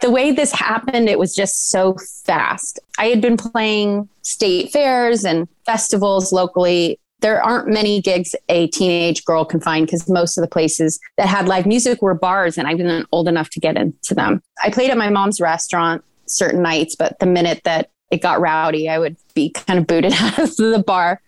The way this happened, it was just so fast. I had been playing state fairs and festivals locally. There aren't many gigs a teenage girl can find because most of the places that had live music were bars, and I wasn't old enough to get into them. I played at my mom's restaurant certain nights, but the minute that it got rowdy, I would be kind of booted out of the bar.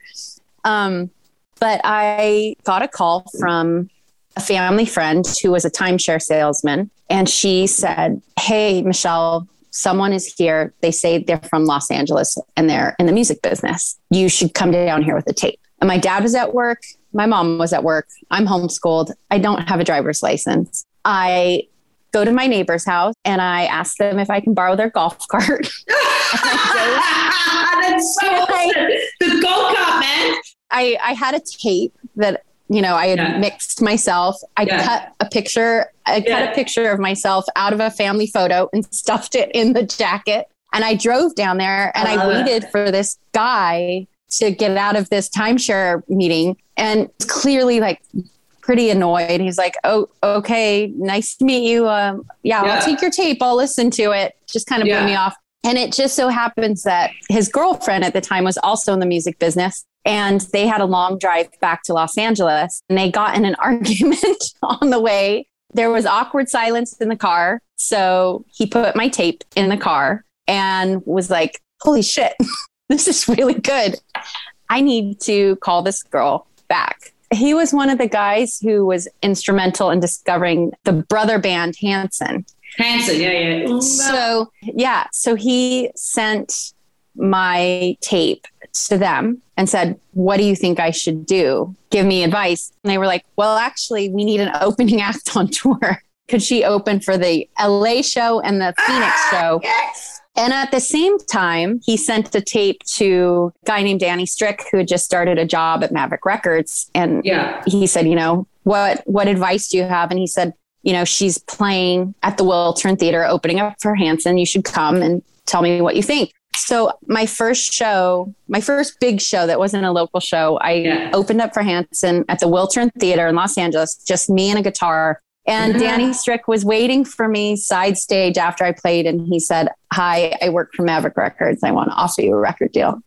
Um, but I got a call from a family friend who was a timeshare salesman, and she said, Hey, Michelle, someone is here. They say they're from Los Angeles and they're in the music business. You should come down here with a tape. And my dad was at work. My mom was at work. I'm homeschooled. I don't have a driver's license. I go to my neighbor's house and I ask them if I can borrow their golf cart. That's so awesome. The golf cart, man. I, I had a tape that you know, I had yeah. mixed myself. I yeah. cut a picture, I yeah. cut a picture of myself out of a family photo and stuffed it in the jacket. And I drove down there and I, I waited for this guy to get out of this timeshare meeting and clearly like pretty annoyed. He's like, Oh, okay, nice to meet you. Um, yeah, I'll take your tape. I'll listen to it. Just kind of blew me off. And it just so happens that his girlfriend at the time was also in the music business. And they had a long drive back to Los Angeles and they got in an argument on the way. There was awkward silence in the car. So he put my tape in the car and was like, holy shit, this is really good. I need to call this girl back. he was one of the guys who was instrumental in discovering the brother band Hanson. Hanson, yeah, yeah. So, yeah, so he sent my tape to them and said, What do you think I should do? Give me advice. And they were like, Well, actually, we need an opening act on tour. Could she open for the LA show and the Phoenix Ah, show? Yes. And at the same time, he sent a tape to a guy named Danny Strick, who had just started a job at Maverick Records. And Yeah. he said, you know, what what advice do you have? And he said, you know, she's playing at the Wiltern Theater, opening up for Hanson. You should come and tell me what you think. So my first show, my first big show that wasn't a local show, I Yeah. opened up for Hanson at the Wiltern Theater in Los Angeles, just me and a guitar. And Mhm. Danny Strick was waiting for me side stage after I played, and he said, "Hi, I work for Maverick Records. I want to offer you a record deal."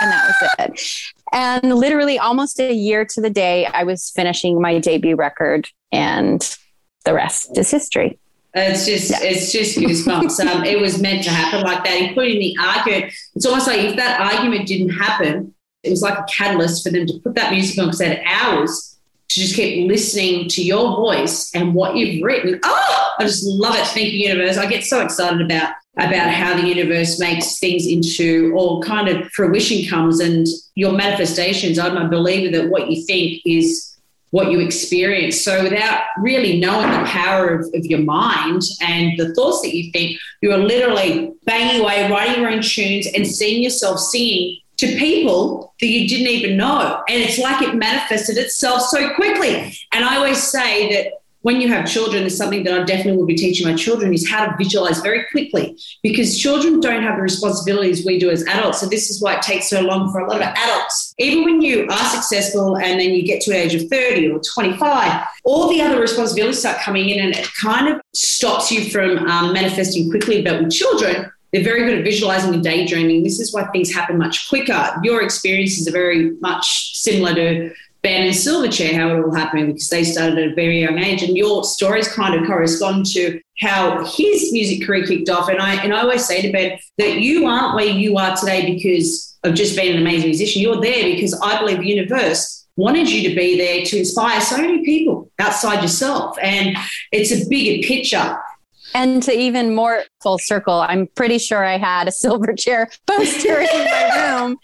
And that was it. And literally, almost a year to the day, I was finishing my debut record, and the rest is history. It's just, it's just goosebumps. um, it was meant to happen like that, including the argument. It's almost like if that argument didn't happen, it was like a catalyst for them to put that music on because they had hours to just keep listening to your voice and what you've written. Oh, I just love it. Thank you, universe. I get so excited about about how the universe makes things into or kind of fruition comes and your manifestations. I'm a believer that what you think is what you experience. So without really knowing the power of, of your mind and the thoughts that you think, you are literally banging away, writing your own tunes and seeing yourself singing to people that you didn't even know. And it's like it manifested itself so quickly. And I always say that when you have children, is something that I definitely will be teaching my children is how to visualize very quickly because children don't have the responsibilities we do as adults. So this is why it takes so long for a lot of adults. Even when you are successful and then you get to an age of 30 or 25, all the other responsibilities start coming in and it kind of stops you from um, manifesting quickly. But with children, they're very good at visualizing and daydreaming. This is why things happen much quicker. Your experiences are very much similar to Ben and Silverchair, how it all happened because they started at a very young age, and your stories kind of correspond to how his music career kicked off. And I and I always say to Ben that you aren't where you are today because of just being an amazing musician. You're there because I believe the universe wanted you to be there to inspire so many people outside yourself, and it's a bigger picture. And to even more full circle, I'm pretty sure I had a Silverchair poster in my room.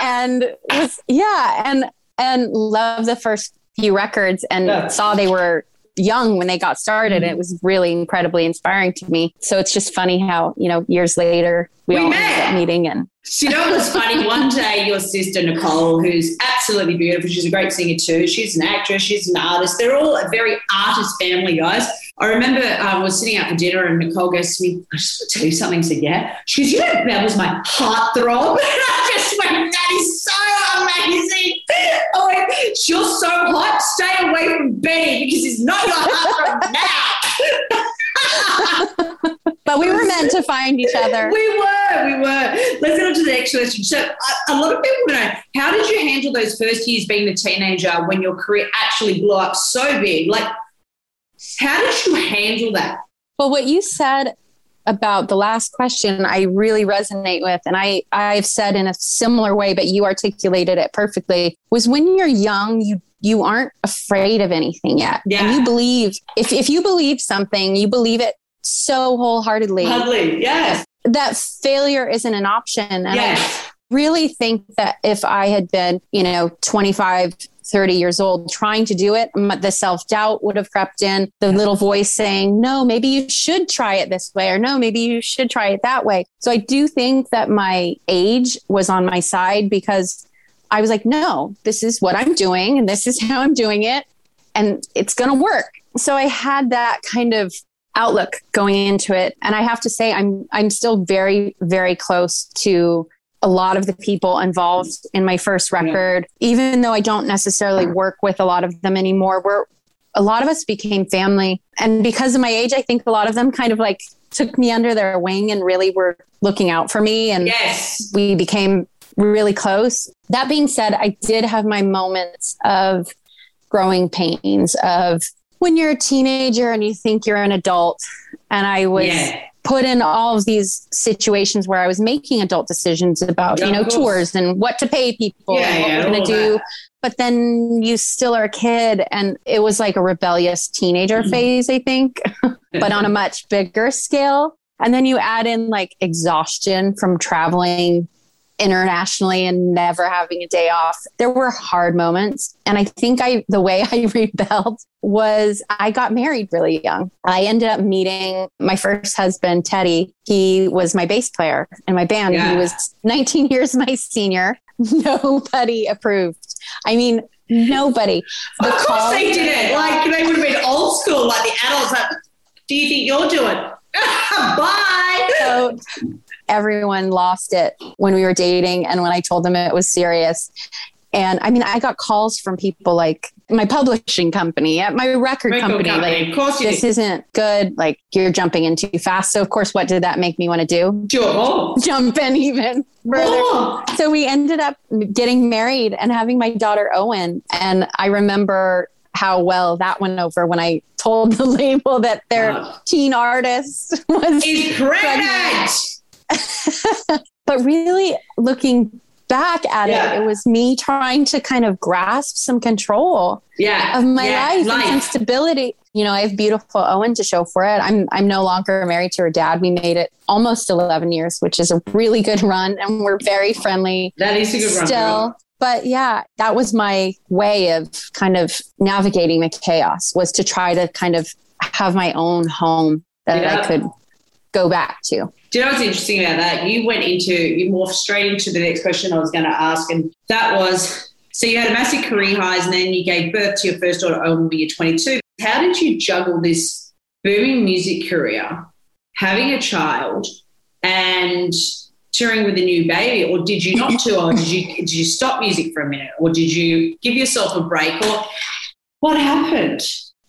And was yeah, and and love the first few records and Yeah. saw they were young when they got started. It was really incredibly inspiring to me. So it's just funny how, you know, years later we, We all met. up meeting and You know what was funny? One day, your sister Nicole, who's absolutely beautiful, she's a great singer too. She's an actress, she's an artist. They're all a very artist family, guys. I remember um, I was sitting out for dinner and Nicole goes to me, I just want to tell you something. I said, Yeah. She goes, You know, that was my heartthrob. And I just went, That is so amazing. Went, oh, You're so hot. Stay away from Benny because he's not your husband now. but we were meant to find each other. We were, we were. Let's get on to the next question. So, a, a lot of people know how did you handle those first years being a teenager when your career actually blew up so big? Like, how did you handle that? Well, what you said about the last question, I really resonate with, and I I've said in a similar way, but you articulated it perfectly. Was when you're young, you you aren't afraid of anything yet, Yeah. and you believe if if you believe something, you believe it so wholeheartedly Lovely, yes, that failure isn't an option. And I really think that if I had been, you know, 25, 30 years old trying to do it, the self doubt would have crept in, the little voice saying, no, maybe you should try it this way, or no, maybe you should try it that way. So I do think that my age was on my side because I was like, no, this is what I'm doing and this is how I'm doing it and it's going to work. So I had that kind of outlook going into it and I have to say I'm I'm still very very close to a lot of the people involved in my first record even though I don't necessarily work with a lot of them anymore we're a lot of us became family and because of my age I think a lot of them kind of like took me under their wing and really were looking out for me and yes. we became really close. That being said, I did have my moments of growing pains of when you're a teenager and you think you're an adult. And I was Yeah. Put in all of these situations where I was making adult decisions about, Yeah, you know, tours and what to pay people Yeah, and what yeah, we're going to do that. but then you still are a kid. And it was like a rebellious teenager Mm-hmm. phase, I think, but on a much bigger scale. And then you add in like exhaustion from traveling internationally and never having a day off. There were hard moments. And I think I, the way I rebelled was I got married really young. I ended up meeting my first husband, Teddy. He was my bass player in my band. Yeah. He was 19 years my senior. Nobody approved. I mean, nobody. The of course call- they didn't. Like they would have been old school, like the adults. Like, do you think you're doing? Bye. so everyone lost it when we were dating and when I told them it was serious. And I mean, I got calls from people like my publishing company, at my record, company, company, like, of course you this did. isn't good. Like, you're jumping in too fast. So, of course, what did that make me want to do? Sure. Jump in even further. Oh. So we ended up getting married and having my daughter Owen. And I remember how well that went over when I told the label that their Wow. teen artist was Is pregnant. but really looking back at Yeah. it, it was me trying to kind of grasp some control Yeah. of my yeah, life, and some stability. You know, I have beautiful Owen to show for it. I'm I'm no longer married to her dad. We made it almost 11 years, which is a really good run, and we're very friendly That is a good still. girl. But yeah, that was my way of kind of navigating the chaos was to try to kind of have my own home that Yeah. I could go back to. Do you know what's interesting about that? You went into, you morphed straight into the next question I was going to ask. And that was so you had a massive career highs and then you gave birth to your first daughter, Owen, when you're 22. How did you juggle this booming music career, having a child, and touring with a new baby? Or did you not tour? Did you, did you stop music for a minute? Or did you give yourself a break? Or what happened?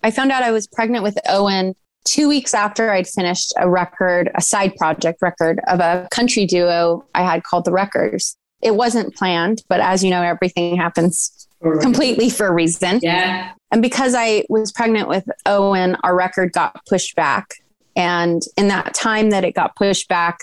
I found out I was pregnant with Owen two weeks after I'd finished a record, a side project record of a country duo I had called The Wreckers. It wasn't planned, but as you know, everything happens completely for a reason. Yeah. And because I was pregnant with Owen, our record got pushed back. And in that time that it got pushed back,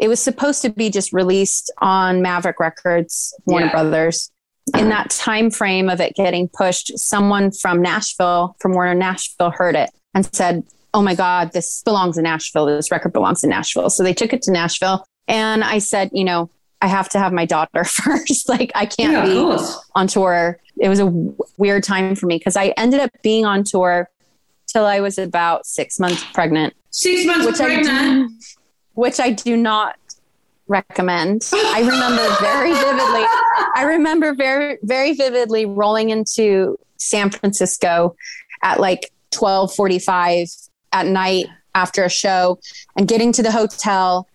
it was supposed to be just released on Maverick Records, Warner Yeah. Brothers. In that time frame of it getting pushed, someone from Nashville, from Warner Nashville, heard it and said, "Oh my God, this belongs in Nashville. This record belongs in Nashville." So they took it to Nashville, and I said, "You know, I have to have my daughter first. like I can't Yeah, be on tour. It was a w- weird time for me because I ended up being on tour till I was about six months pregnant, Six months which I pregnant. do, which I do not recommend. I remember very vividly. I remember very very vividly rolling into San Francisco at like twelve forty five at night after a show and getting to the hotel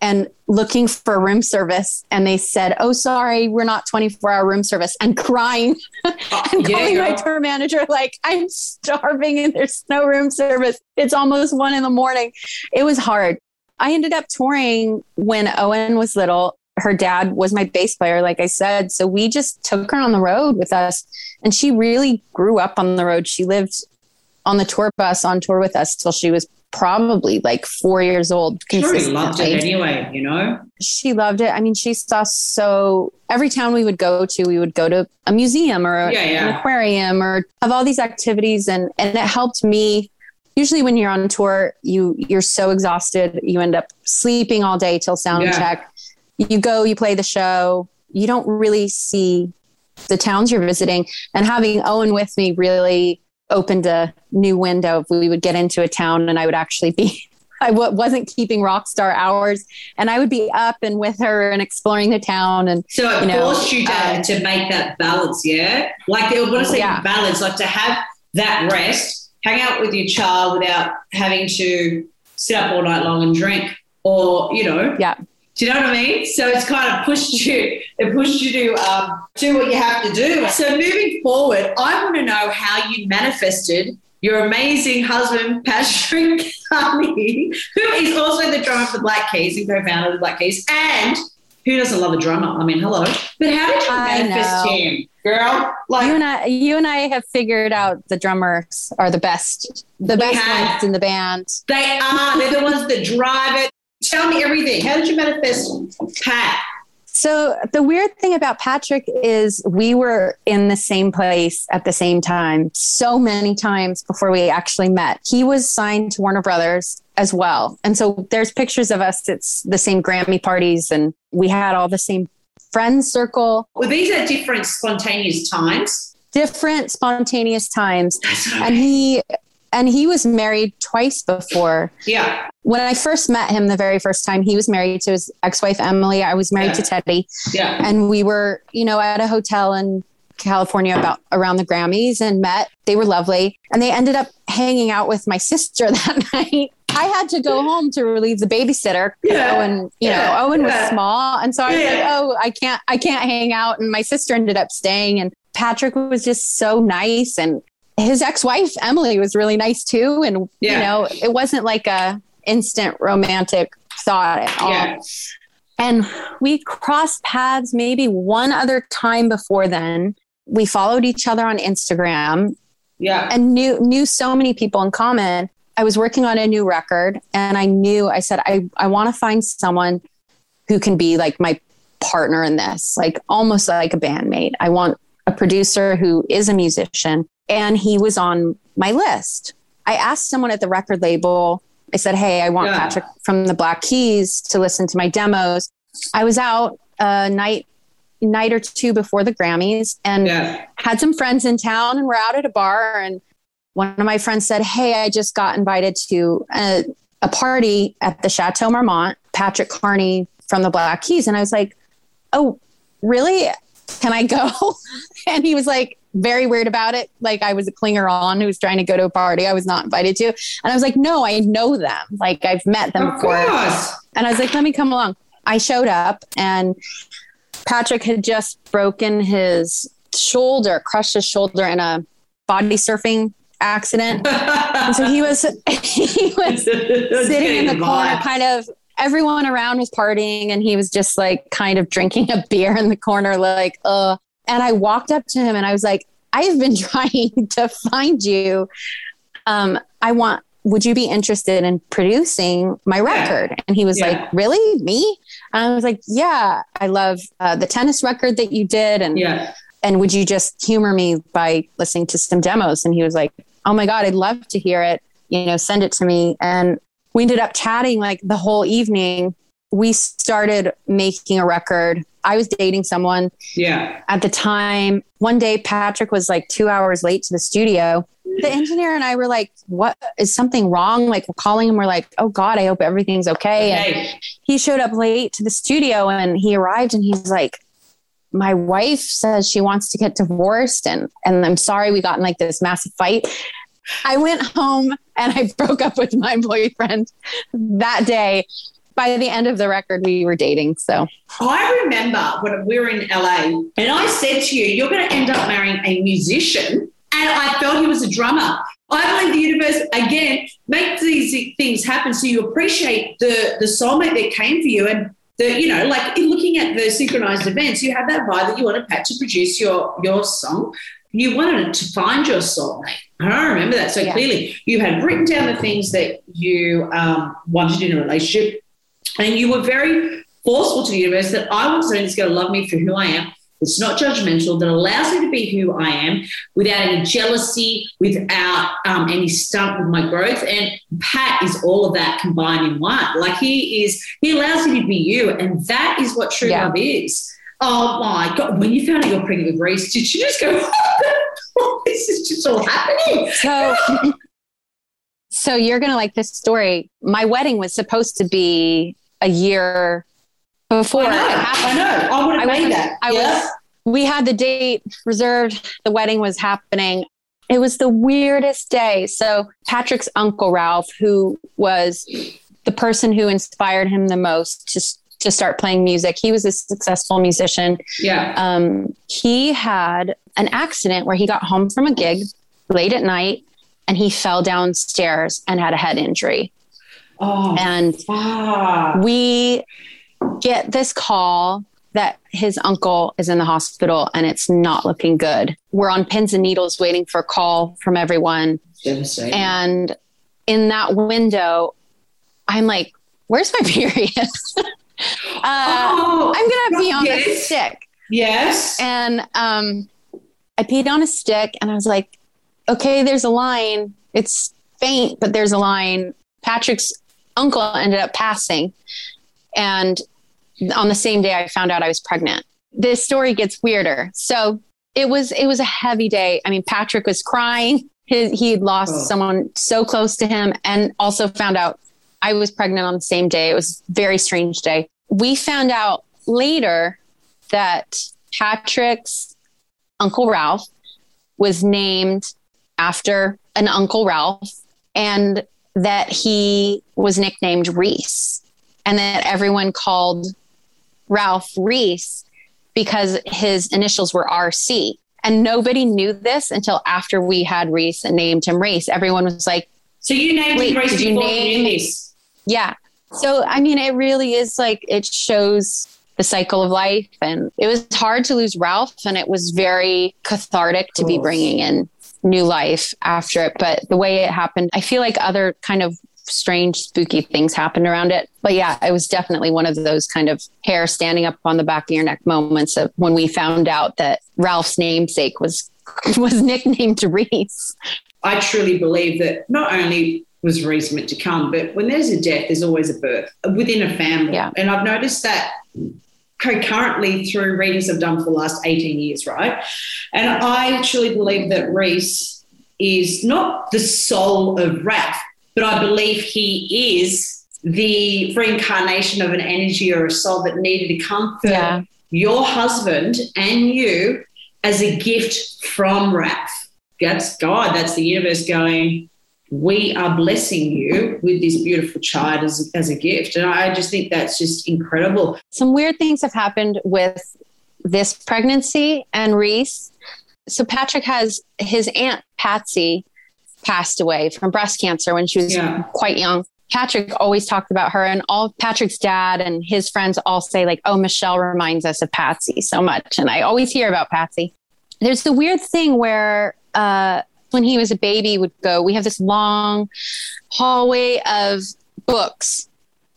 and looking for room service. And they said oh sorry we're not 24 hour room service and crying. And Yeah, calling my tour manager like i'm starving and there's no room service. It's almost one in the morning. It was hard. I ended up touring when owen was little. Her dad was my bass player like i said. So we just took her on the road with us. And she really grew up on the road. She lived on the tour bus on tour with us till she was probably like four years old Sure, loved it anyway, you know? she loved it. I mean, she saw so every town we would go to, we would go to a museum or a- Yeah, yeah. an aquarium or have all these activities, and and it helped me. Usually, when you're on tour, you you're so exhausted, you end up sleeping all day till sound Yeah. check. You go, you play the show. You don't really see the towns you're visiting, and having Owen with me really opened a new window. If we would get into a town, and I would actually be I w- wasn't keeping rock star hours and I would be up and with her and exploring the town and So it You know, forced you to, um, to make that balance, yeah? Like, when I say Yeah. balance, like to have that rest, hang out with your child without having to sit up all night long and drink or, you know, yeah do you know what I mean? So it's kind of pushed you, it pushed you to um, do what you have to do. So moving forward, I want to know how you manifested your amazing husband, Patrick Carney, who is also the drummer for Black Keys and co-founder of the Black Keys, and who doesn't love a drummer? I mean, hello. But how did you I manifest know. him, girl? Like, you and I you and I have figured out the drummers are the best the best have. ones in the band they are. They're the ones that drive it. Tell me everything. How did you manifest Pat? So the weird thing about Patrick is we were in the same place at the same time so many times before we actually met. He was signed to Warner Brothers as well. And so there's pictures of us. It's the same Grammy parties and we had all the same friend circle. Well, these are different spontaneous times. Different spontaneous times. And he and he was married twice before. Yeah. When I first met him the very first time, he was married to his ex-wife Emily. I was married Yeah. to Teddy. Yeah. and we were you know at a hotel in california about around the grammys and met they were lovely and they ended up hanging out with my sister that night i had to go home to relieve the babysitter Yeah. owen you Yeah. know owen was Yeah. small and so i was like oh i can't i can't hang out and my sister ended up staying and patrick was just so nice and his ex-wife emily was really nice too and you know it wasn't like a instant romantic thought at all Yeah. and we crossed paths maybe one other time before then. We followed each other on Instagram Yeah. and knew knew so many people in common. I was working on a new record and I knew I said I I want to find someone who can be like my partner in this, like almost like a bandmate. I want a producer who is a musician and he was on my list. I asked someone at the record label I said, Hey, I want Yeah. Patrick from the Black Keys to listen to my demos. I was out a night night or two before the Grammys and Yeah. had some friends in town and we're out at a bar and one of my friends said, Hey, I just got invited to a, a party at the Chateau Marmont, Patrick Carney from the Black Keys. And I was like, Oh, really? Can I go? and he was like, very weird about it. Like I was a clinger on who was trying to go to a party I was not invited to. And I was like, no, I know them. Like I've met them Of before. course. And I was like, let me come along. I showed up and Patrick had just broken his shoulder, crushed his shoulder in a body surfing accident. So he was he was sitting in the corner, kind of everyone around was partying and he was just like kind of drinking a beer in the corner, like, uh and I walked up to him and I was like, I've been trying to find you. Um, I want would you be interested in producing my record? And he was Yeah. like, Really? Me? And I was like, Yeah, I love uh, the tennis record that you did. And Yeah. and would you just humor me by listening to some demos? And he was like, Oh my God, I'd love to hear it. You know, send it to me. And we ended up chatting like the whole evening. We started making a record. I was dating someone Yeah. at the time. One day, Patrick was like two hours late to the studio. The engineer and I were like, What is something wrong? Like, we're calling him. We're like, Oh God, I hope everything's okay. And he showed up late to the studio and he arrived and he's like my wife says she wants to get divorced and and I'm sorry we got in like this massive fight. I went home and I broke up with my boyfriend that day. By the end of the record we were dating. So I remember when we were in LA and I said to you, you're going to end up marrying a musician. And I felt he was a drummer. I believe the universe, again, makes these things happen so you appreciate the, the soulmate that came for you. And the, you know, like in looking at the synchronized events, you have that vibe that you wanted Pat to produce your, your song. You wanted to find your soulmate. And I remember that so Yeah. clearly. You had written down the things that you um, wanted in a relationship and you were very forceful to the universe that I want somebody that's going to love me for who I am. It's not judgmental, that allows me to be who I am without any jealousy, without um, any stunt with my growth. And Pat is all of that combined in one. Like he is, he allows you to be you. And that is what true Yeah. love is. Oh my God. When you found out you're pregnant with Rhys, did you just go, this is just all happening? so so you're gonna like this story. My wedding was supposed to be a year before I it know. happened. I know. I would have made that. I yeah. was we had the date reserved. The wedding was happening. It was the weirdest day. So Patrick's uncle Ralph, who was the person who inspired him the most to to start playing music, he was a successful musician. yeah. Um, he had an accident where he got home from a gig late at night and he fell downstairs and had a head injury. Oh, And fuck. we get this call that his uncle is in the hospital and it's not looking good. We're on pins and needles waiting for a call from everyone. And in that window, I'm like, where's my period? Uh, Oh, I'm gonna pee on a stick. Yes. And um, I peed on a stick and I was like, okay, there's a line. It's faint, but there's a line. Patrick's uncle ended up passing. And on the same day, I found out I was pregnant. This story gets weirder. So it was it was a heavy day. I mean, Patrick was crying. His, he had lost Oh. someone so close to him, and also found out I was pregnant on the same day. It was a very strange day. We found out later that Patrick's Uncle Ralph was named after an Uncle Ralph and that he was nicknamed Rhys and that everyone called Ralph Rhys because his initials were RC. And nobody knew this until after we had Rhys and named him Rhys. Everyone was like, So you named Wait, him Reese you name- knew yeah. So, I mean, it really is like it shows the cycle of life. And it was hard to lose Ralph, and it was very cathartic to be bringing in new life after it. But the way it happened, I feel like other kind of strange, spooky things happened around it. But yeah, it was definitely one of those kind of hair standing up on the back of your neck moments of when we found out that Ralph's namesake was was nicknamed Rhys. I truly believe that not only was Rhys meant to come, but when there's a death, there's always a birth within a family. Yeah. And I've noticed that concurrently through readings I've done for the last 18 years, right? And I truly believe that Rhys is not the soul of Ralph, but I believe he is the reincarnation of an energy or a soul that needed to come for Yeah. your husband and you as a gift from Ralph. That's God, that's the universe going, we are blessing you with this beautiful child as, as a gift. And I just think that's just incredible. some weird things have happened with this pregnancy and Rhys. So Patrick has his aunt Patsy passed away from breast cancer when she was Yeah. quite young. Patrick always talked about her, and all Patrick's dad and his friends all say, like, oh, Michelle reminds us of Patsy so much. And I always hear about Patsy. There's the weird thing where uh, when he was a baby, would go, we have this long hallway of books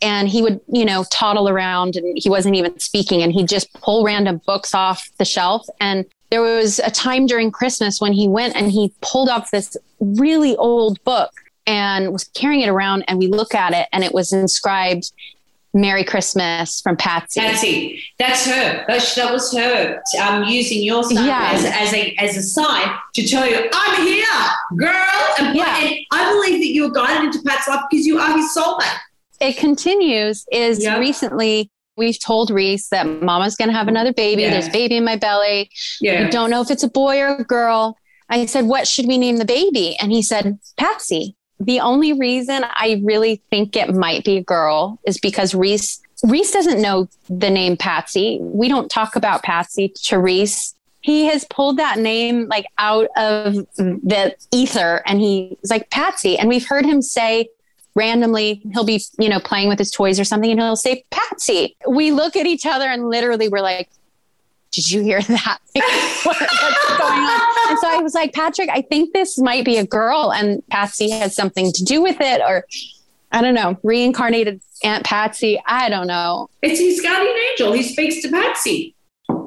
and he would you know toddle around and he wasn't even speaking and he'd just pull random books off the shelf. And there was a time during christmas when he went and he pulled up this really old book and was carrying it around and we look at it and it was inscribed merry christmas from patsy Patsy, that's her. That's, that was her um, using your son Yeah. as, as, a, as a sign to tell you, I'm here, girl. And, Yeah. and I believe that you were guided into Pat's life because you are his soulmate. it continues is Yeah. recently we've told rhys that mama's going to have another baby Yeah. there's a baby in my belly Yeah. We don't know if it's a boy or a girl. I said, What should we name the baby? And he said, Patsy. The only reason I really think it might be a girl is because Rhys Rhys doesn't know the name Patsy. We don't talk about Patsy to Rhys. He has pulled that name like out of the ether and he's like Patsy. And we've heard him say randomly, he'll be, you know, playing with his toys or something and he'll say Patsy. We look at each other and literally we're like, did you hear that? Like, what- what's going on? And so I was like, Patrick, I think this might be a girl, and Patsy has something to do with it, or I don't know, reincarnated Aunt Patsy. I don't know. It's his guardian angel. He speaks to Patsy.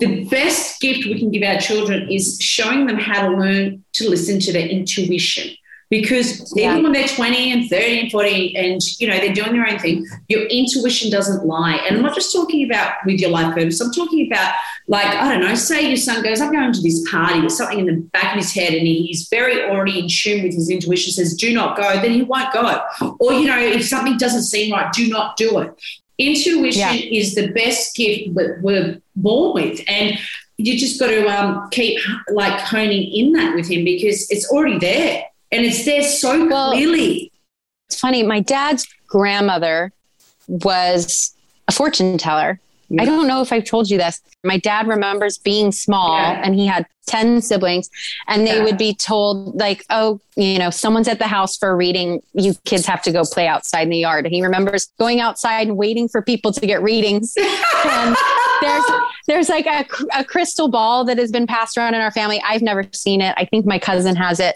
The best gift we can give our children is showing them how to learn to listen to their intuition. Because Yeah. even when they're 20 and 30 and 40 and you know they're doing their own thing, your intuition doesn't lie. And I'm not just talking about with your life purpose, I'm talking about like, I don't know, say your son goes, I'm going to this party with something in the back of his head and he's very already in tune with his intuition, says, do not go, then he won't go. Or, you know, if something doesn't seem right, do not do it. Intuition Yeah. is the best gift that we're born with. And you just got to um, keep like honing in that with him because it's already there and it's there so Well- clearly. It's funny. My dad's grandmother was a fortune teller. I don't know if I've told you this. My dad remembers being small Yeah. and he had 10 siblings and they Yeah. would be told like, oh, you know, someone's at the house for a reading. You kids have to go play outside in the yard. And he remembers going outside and waiting for people to get readings. and there's there's like a, a crystal ball that has been passed around in our family. I've never seen it. I think my cousin has it.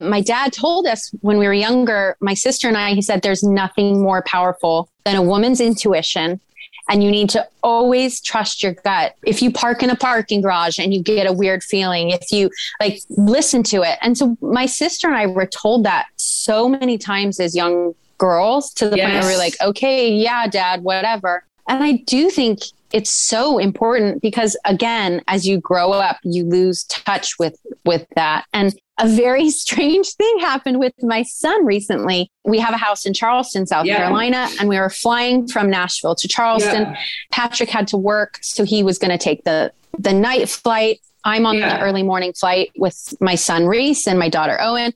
My dad told us when we were younger, my sister and I, he said, there's nothing more powerful than a woman's intuition And you need to always trust your gut. If you park in a parking garage and you get a weird feeling, if you like listen to it. And so my sister and I were told that so many times as young girls to the yes. point where we're like, okay, yeah, dad, whatever. And I do think it's so important because again as you grow up you lose touch with with that and a very strange thing happened with my son recently. We have a house in charleston south yeah. carolina and we were flying from nashville to charleston. Yeah. patrick had to work so he was going to take the the night flight. I'm on yeah. the early morning flight with my son rhys and my daughter owen.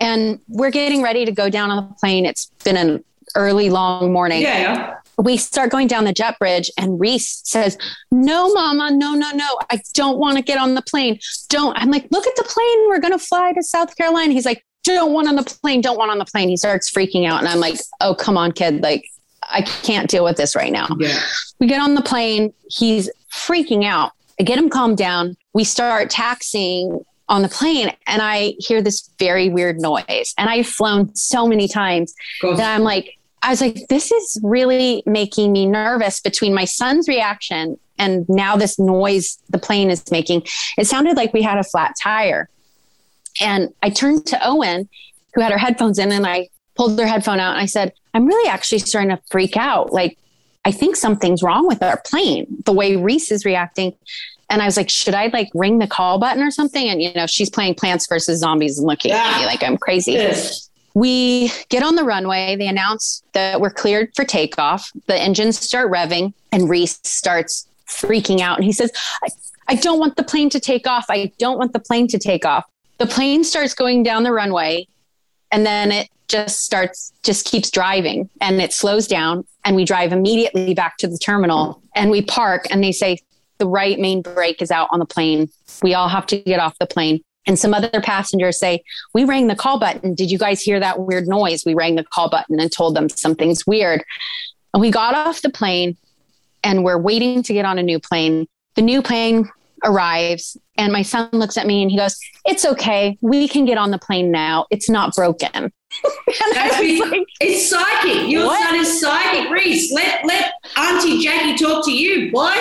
And we're getting ready to go down on the plane. It's been an early long morning. Yeah we start going down the jet bridge and Rhys says, no, mama, no, no, no. I don't want to get on the plane. Don't. I'm like, look at the plane. We're going to fly to South Carolina. He's like, don't want on the plane. Don't want on the plane. He starts freaking out. And I'm like, oh, come on, kid. Like, I can't deal with this right now. Yeah. We get on the plane. He's freaking out. I get him calmed down. We start taxiing on the plane and I hear this very weird noise. And I've flown so many times that I'm like, I was like, this is really making me nervous between my son's reaction and now this noise the plane is making. It sounded like we had a flat tire. And I turned to Owen, who had her headphones in, and I pulled her headphone out and I said, I'm really actually starting to freak out. Like, I think something's wrong with our plane, the way Rhys is reacting. And I was like, should I like ring the call button or something? And, you know, she's playing Plants versus Zombies and looking yeah. at me like I'm crazy. Yes. We get on the runway. They announce that we're cleared for takeoff. The engines start revving, and Rhys starts freaking out. And he says, I, I don't want the plane to take off. I don't want the plane to take off. The plane starts going down the runway, and then it just starts, just keeps driving, and it slows down. And we drive immediately back to the terminal, and we park. And they say, the right main brake is out on the plane. We all have to get off the plane. And some other passengers say, We rang the call button. Did you guys hear that weird noise? We rang the call button and told them something's weird. And we got off the plane and we're waiting to get on a new plane. The new plane arrives and my son looks at me and he goes, It's okay. We can get on the plane now. It's not broken. like, it's psychic. Your what? son is psychic. Rhys, let let Auntie Jackie talk to you, boy.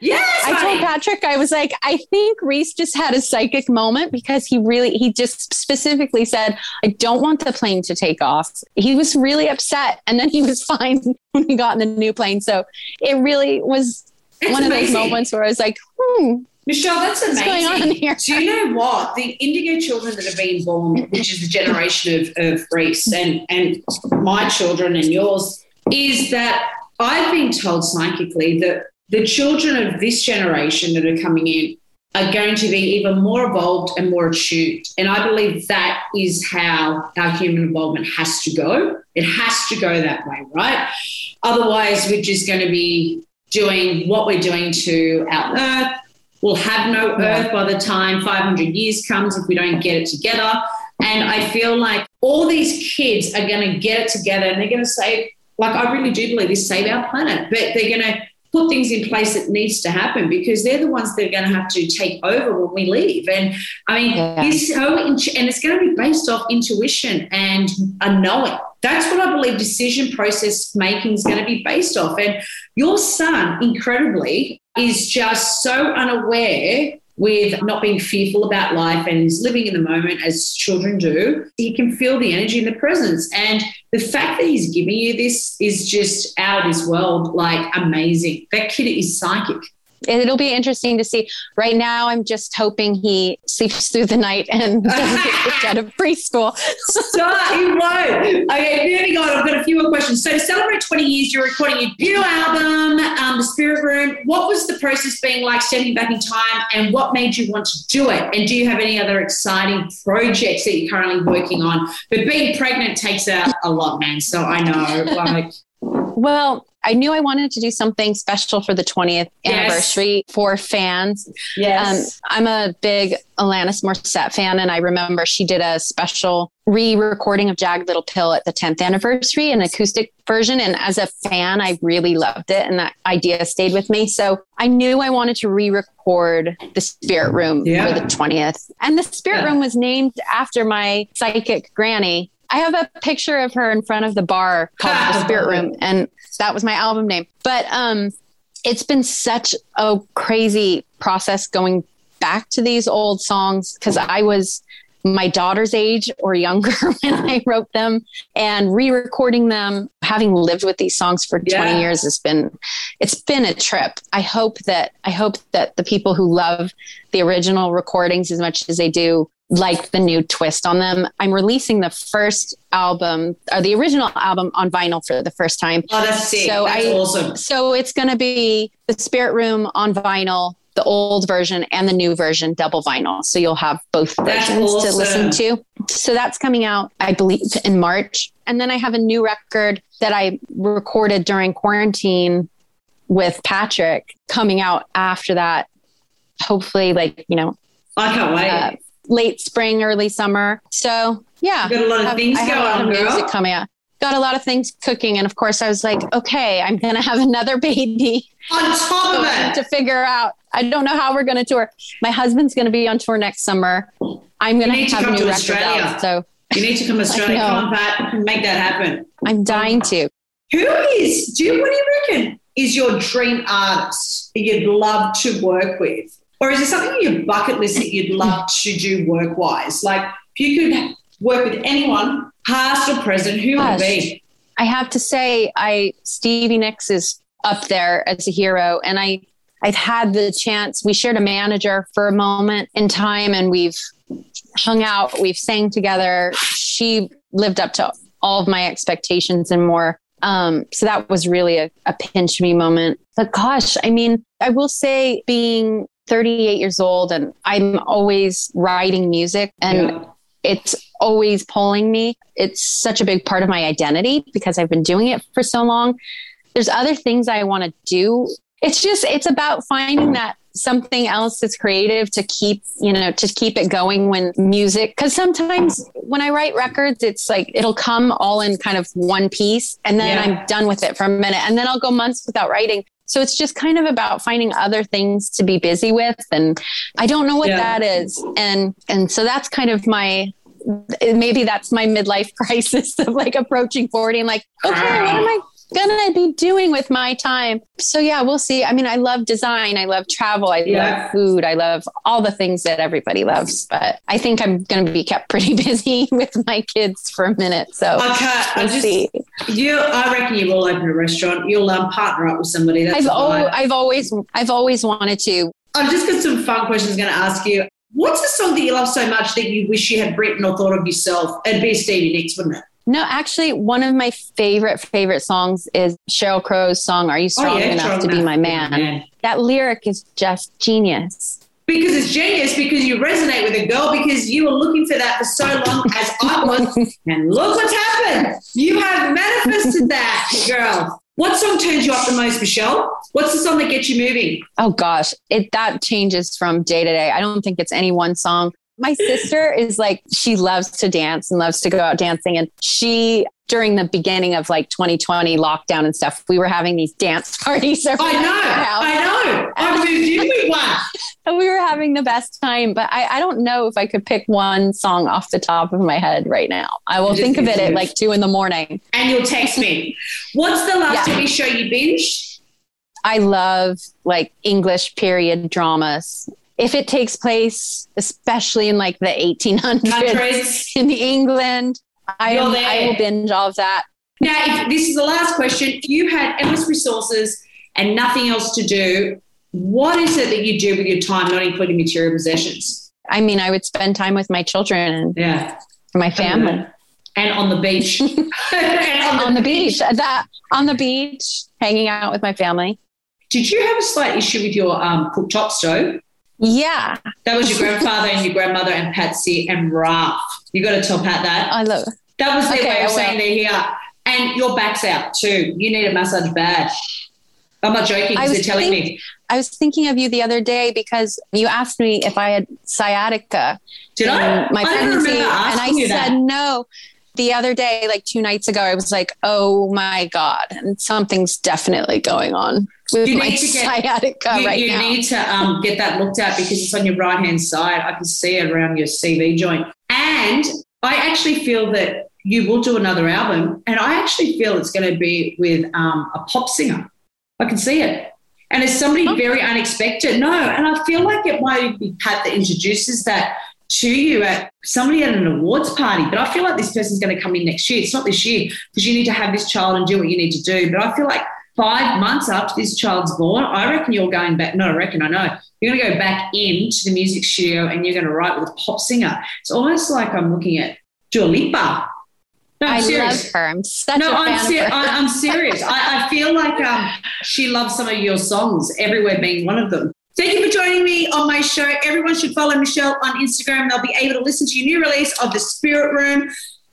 Yes. I told Patrick, I was like, I think Rhys just had a psychic moment because he really, he just specifically said, I don't want the plane to take off. He was really upset. And then he was fine when he got in the new plane. So it really was it's one amazing. of those moments where I was like, hmm. Michelle, that's amazing. What's going on here? Do you know what? The indigo children that have been born, which is the generation of, of Rhys and, and my children and yours, is that I've been told psychically that the children of this generation that are coming in are going to be even more evolved and more attuned. And I believe that is how our human involvement has to go. It has to go that way, right? Otherwise, we're just going to be doing what we're doing to our Earth. We'll have no Earth by the time 500 years comes if we don't get it together. And I feel like all these kids are going to get it together and they're going to say, like, I really do believe this save our planet, but they're going to put things in place that needs to happen because they're the ones that are going to have to take over when we leave. And I mean, yeah. it's so and it's going to be based off intuition and a knowing. That's what I believe decision process making is going to be based off. And your son, incredibly, is just so unaware with not being fearful about life and living in the moment as children do, he can feel the energy and the presence. And the fact that he's giving you this is just out of this world, like amazing. That kid is psychic it'll be interesting to see. Right now, I'm just hoping he sleeps through the night and doesn't get kicked out of preschool. Stop, he won't. Okay, moving on. I've got a few more questions. So, to celebrate 20 years, you're recording your new album, um, The Spirit Room. What was the process being like stepping back in time, and what made you want to do it? And do you have any other exciting projects that you're currently working on? But being pregnant takes a, a lot, man. So I know, like. Well, I knew I wanted to do something special for the 20th yes. anniversary for fans. Yes. Um, I'm a big Alanis Morissette fan, and I remember she did a special re recording of Jagged Little Pill at the 10th anniversary, an acoustic version. And as a fan, I really loved it, and that idea stayed with me. So I knew I wanted to re record the Spirit Room yeah. for the 20th. And the Spirit yeah. Room was named after my psychic granny I have a picture of her in front of the bar called the Spirit Room, and that was my album name. But um, it's been such a crazy process going back to these old songs because I was my daughter's age or younger when I wrote them and re-recording them having lived with these songs for yeah. 20 years has been it's been a trip. I hope that I hope that the people who love the original recordings as much as they do like the new twist on them. I'm releasing the first album or the original album on vinyl for the first time. Oh, that's sick. So that's I, awesome. So it's going to be the Spirit Room on vinyl, the old version and the new version double vinyl. So you'll have both versions awesome. to listen to. So that's coming out, I believe, in March. And then I have a new record that I recorded during quarantine with Patrick coming out after that. Hopefully, like, you know, I can't wait. Uh, late spring, early summer. So yeah, got a lot of have, things going on, music coming out. Got a lot of things cooking, and of course, I was like, okay, I'm gonna have another baby. On top of it, to figure out. I don't know how we're gonna tour. My husband's gonna be on tour next summer. I'm gonna have a new record out. So you need to come to Australia. Come on, Pat, make that happen. I'm dying to. Who is? Do you, what do you reckon is your dream artist that you'd love to work with? Or is there something on your bucket list that you'd love to do work wise? Like if you could work with anyone, past or present, who Gosh, would be? I have to say, I Stevie Nicks is up there as a hero, and I I've had the chance. We shared a manager for a moment in time, and we've hung out, we've sang together. She lived up to all of my expectations and more. Um, so that was really a, a pinch me moment. But gosh, I mean, I will say being 38 years old and I'm always writing music and yeah. it's always pulling me. It's such a big part of my identity because I've been doing it for so long. There's other things I want to do. It's just, it's about finding that something else that's creative to keep, you know, to keep it going when music, because sometimes when I write records, it's like it'll come all in kind of one piece and then yeah. I'm done with it for a minute and then I'll go months without writing. So it's just kind of about finding other things to be busy with. And I don't know what yeah. that is. And, and so that's kind of my, maybe that's my midlife crisis of like approaching 40 and like, okay, what am I gonna be doing with my time? So yeah, we'll see. I mean, I love design, I love travel, I yeah. love food, I love all the things that everybody loves. But I think I'm gonna be kept pretty busy with my kids for a minute. So okay, we'll I just, see. You, I reckon you will open a restaurant. You'll um, partner up with somebody. That's I've, al- I've always, I've always wanted to. I've just got some fun questions going to ask you. What's a song that you love so much that you wish you had written or thought of yourself? It'd be Stevie Nicks, wouldn't it? No, actually, one of my favorite favorite songs is Sheryl Crow's song "Are You Strong oh, yeah, Enough to Be My man? man?" That lyric is just genius. Because it's genius, because you resonate with a girl, because you were looking for that for so long as I was, and look what's happened. You have manifested that, girl. What song turns you up the most, Michelle? What's the song that gets you moving? Oh gosh, it that changes from day to day. I don't think it's any one song my sister is like she loves to dance and loves to go out dancing. And she during the beginning of like 2020 lockdown and stuff we were having these dance parties I know. I know. I in with one and we were having the best time. But I, I don't know if I could pick one song off the top of my head right now. I will think of it at like two in the morning. And you'll text me. What's the last yeah. TV show you binge? I love like English period dramas if it takes place, especially in like the 1800s in the England, I, I will binge all of that. Now, if this is the last question. If you had endless resources and nothing else to do, what is it that you do with your time, not including material possessions? I mean, I would spend time with my children and yeah. my family. And on the beach. on, the, on the beach. That on the beach, hanging out with my family. Did you have a slight issue with your um, cooktop stove? Yeah. That was your grandfather and your grandmother and Patsy and Ralph. You got to tell Pat that. I love it. That was their okay, way of saying they're here. And your back's out too. You need a massage bad. I'm not joking because they're telling think, me. I was thinking of you the other day because you asked me if I had sciatica. Did I? My I pregnancy, and I said that. no the other day, like two nights ago, I was like, oh my God, and something's definitely going on with you my need to get, sciatica you, right you now. You need to um, get that looked at because it's on your right hand side. I can see it around your CV joint. And I actually feel that you will do another album. And I actually feel it's going to be with um, a pop singer. I can see it. And it's somebody very unexpected. No, and I feel like it might be Pat that introduces that to you at somebody at an awards party. But I feel like this person's going to come in next year. It's not this year because you need to have this child and do what you need to do. But I feel like five months after this child's born, I reckon you're going back. No, I reckon I know. You're going to go back into the music studio and you're going to write with a pop singer. It's almost like I'm looking at Dua Lipa. No, I'm I serious. love her. I'm such No, a fan I'm, ser- of her. I, I'm serious. I, I feel like um, she loves some of your songs, Everywhere being one of them. Thank you for joining me on my show. Everyone should follow Michelle on Instagram. They'll be able to listen to your new release of The Spirit Room.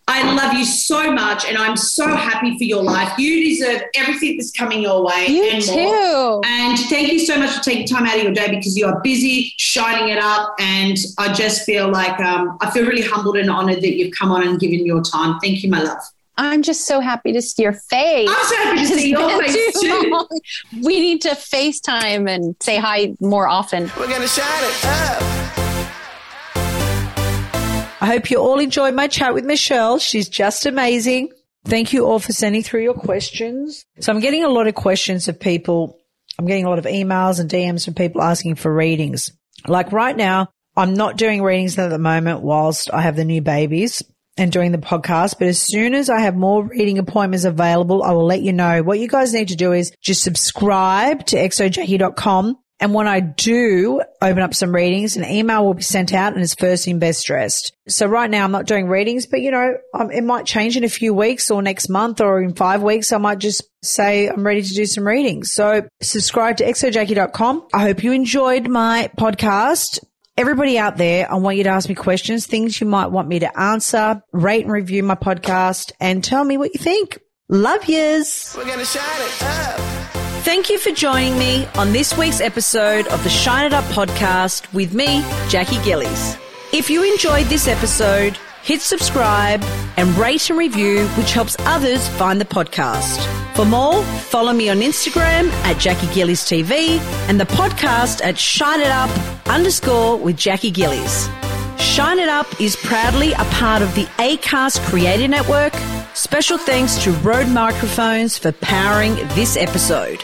I love you so much, and I'm so happy for your life. You deserve everything that's coming your way you and too. more. And thank you so much for taking time out of your day because you are busy shining it up. And I just feel like um, I feel really humbled and honored that you've come on and given your time. Thank you, my love. I'm just so happy to see your face. I'm so happy to It's see your face too too. We need to FaceTime and say hi more often. We're gonna shine it up. I hope you all enjoyed my chat with Michelle. She's just amazing. Thank you all for sending through your questions. So I'm getting a lot of questions of people. I'm getting a lot of emails and DMs from people asking for readings. Like right now, I'm not doing readings at the moment whilst I have the new babies and doing the podcast. But as soon as I have more reading appointments available, I will let you know. What you guys need to do is just subscribe to xojackie.com. And when I do open up some readings, an email will be sent out and it's first in best dressed. So right now I'm not doing readings, but you know, um, it might change in a few weeks or next month or in five weeks. I might just say I'm ready to do some readings. So subscribe to xojackie.com. I hope you enjoyed my podcast. Everybody out there, I want you to ask me questions, things you might want me to answer, rate and review my podcast and tell me what you think. Love yous. We're gonna shine it up. Thank you for joining me on this week's episode of the Shine It Up podcast with me, Jackie Gillies. If you enjoyed this episode, hit subscribe and rate and review, which helps others find the podcast. For more, follow me on Instagram at Jackie Gillies TV and the podcast at Shine It Up underscore with Jackie Gillies. Shine It Up is proudly a part of the ACAST Creator Network. Special thanks to Rode Microphones for powering this episode.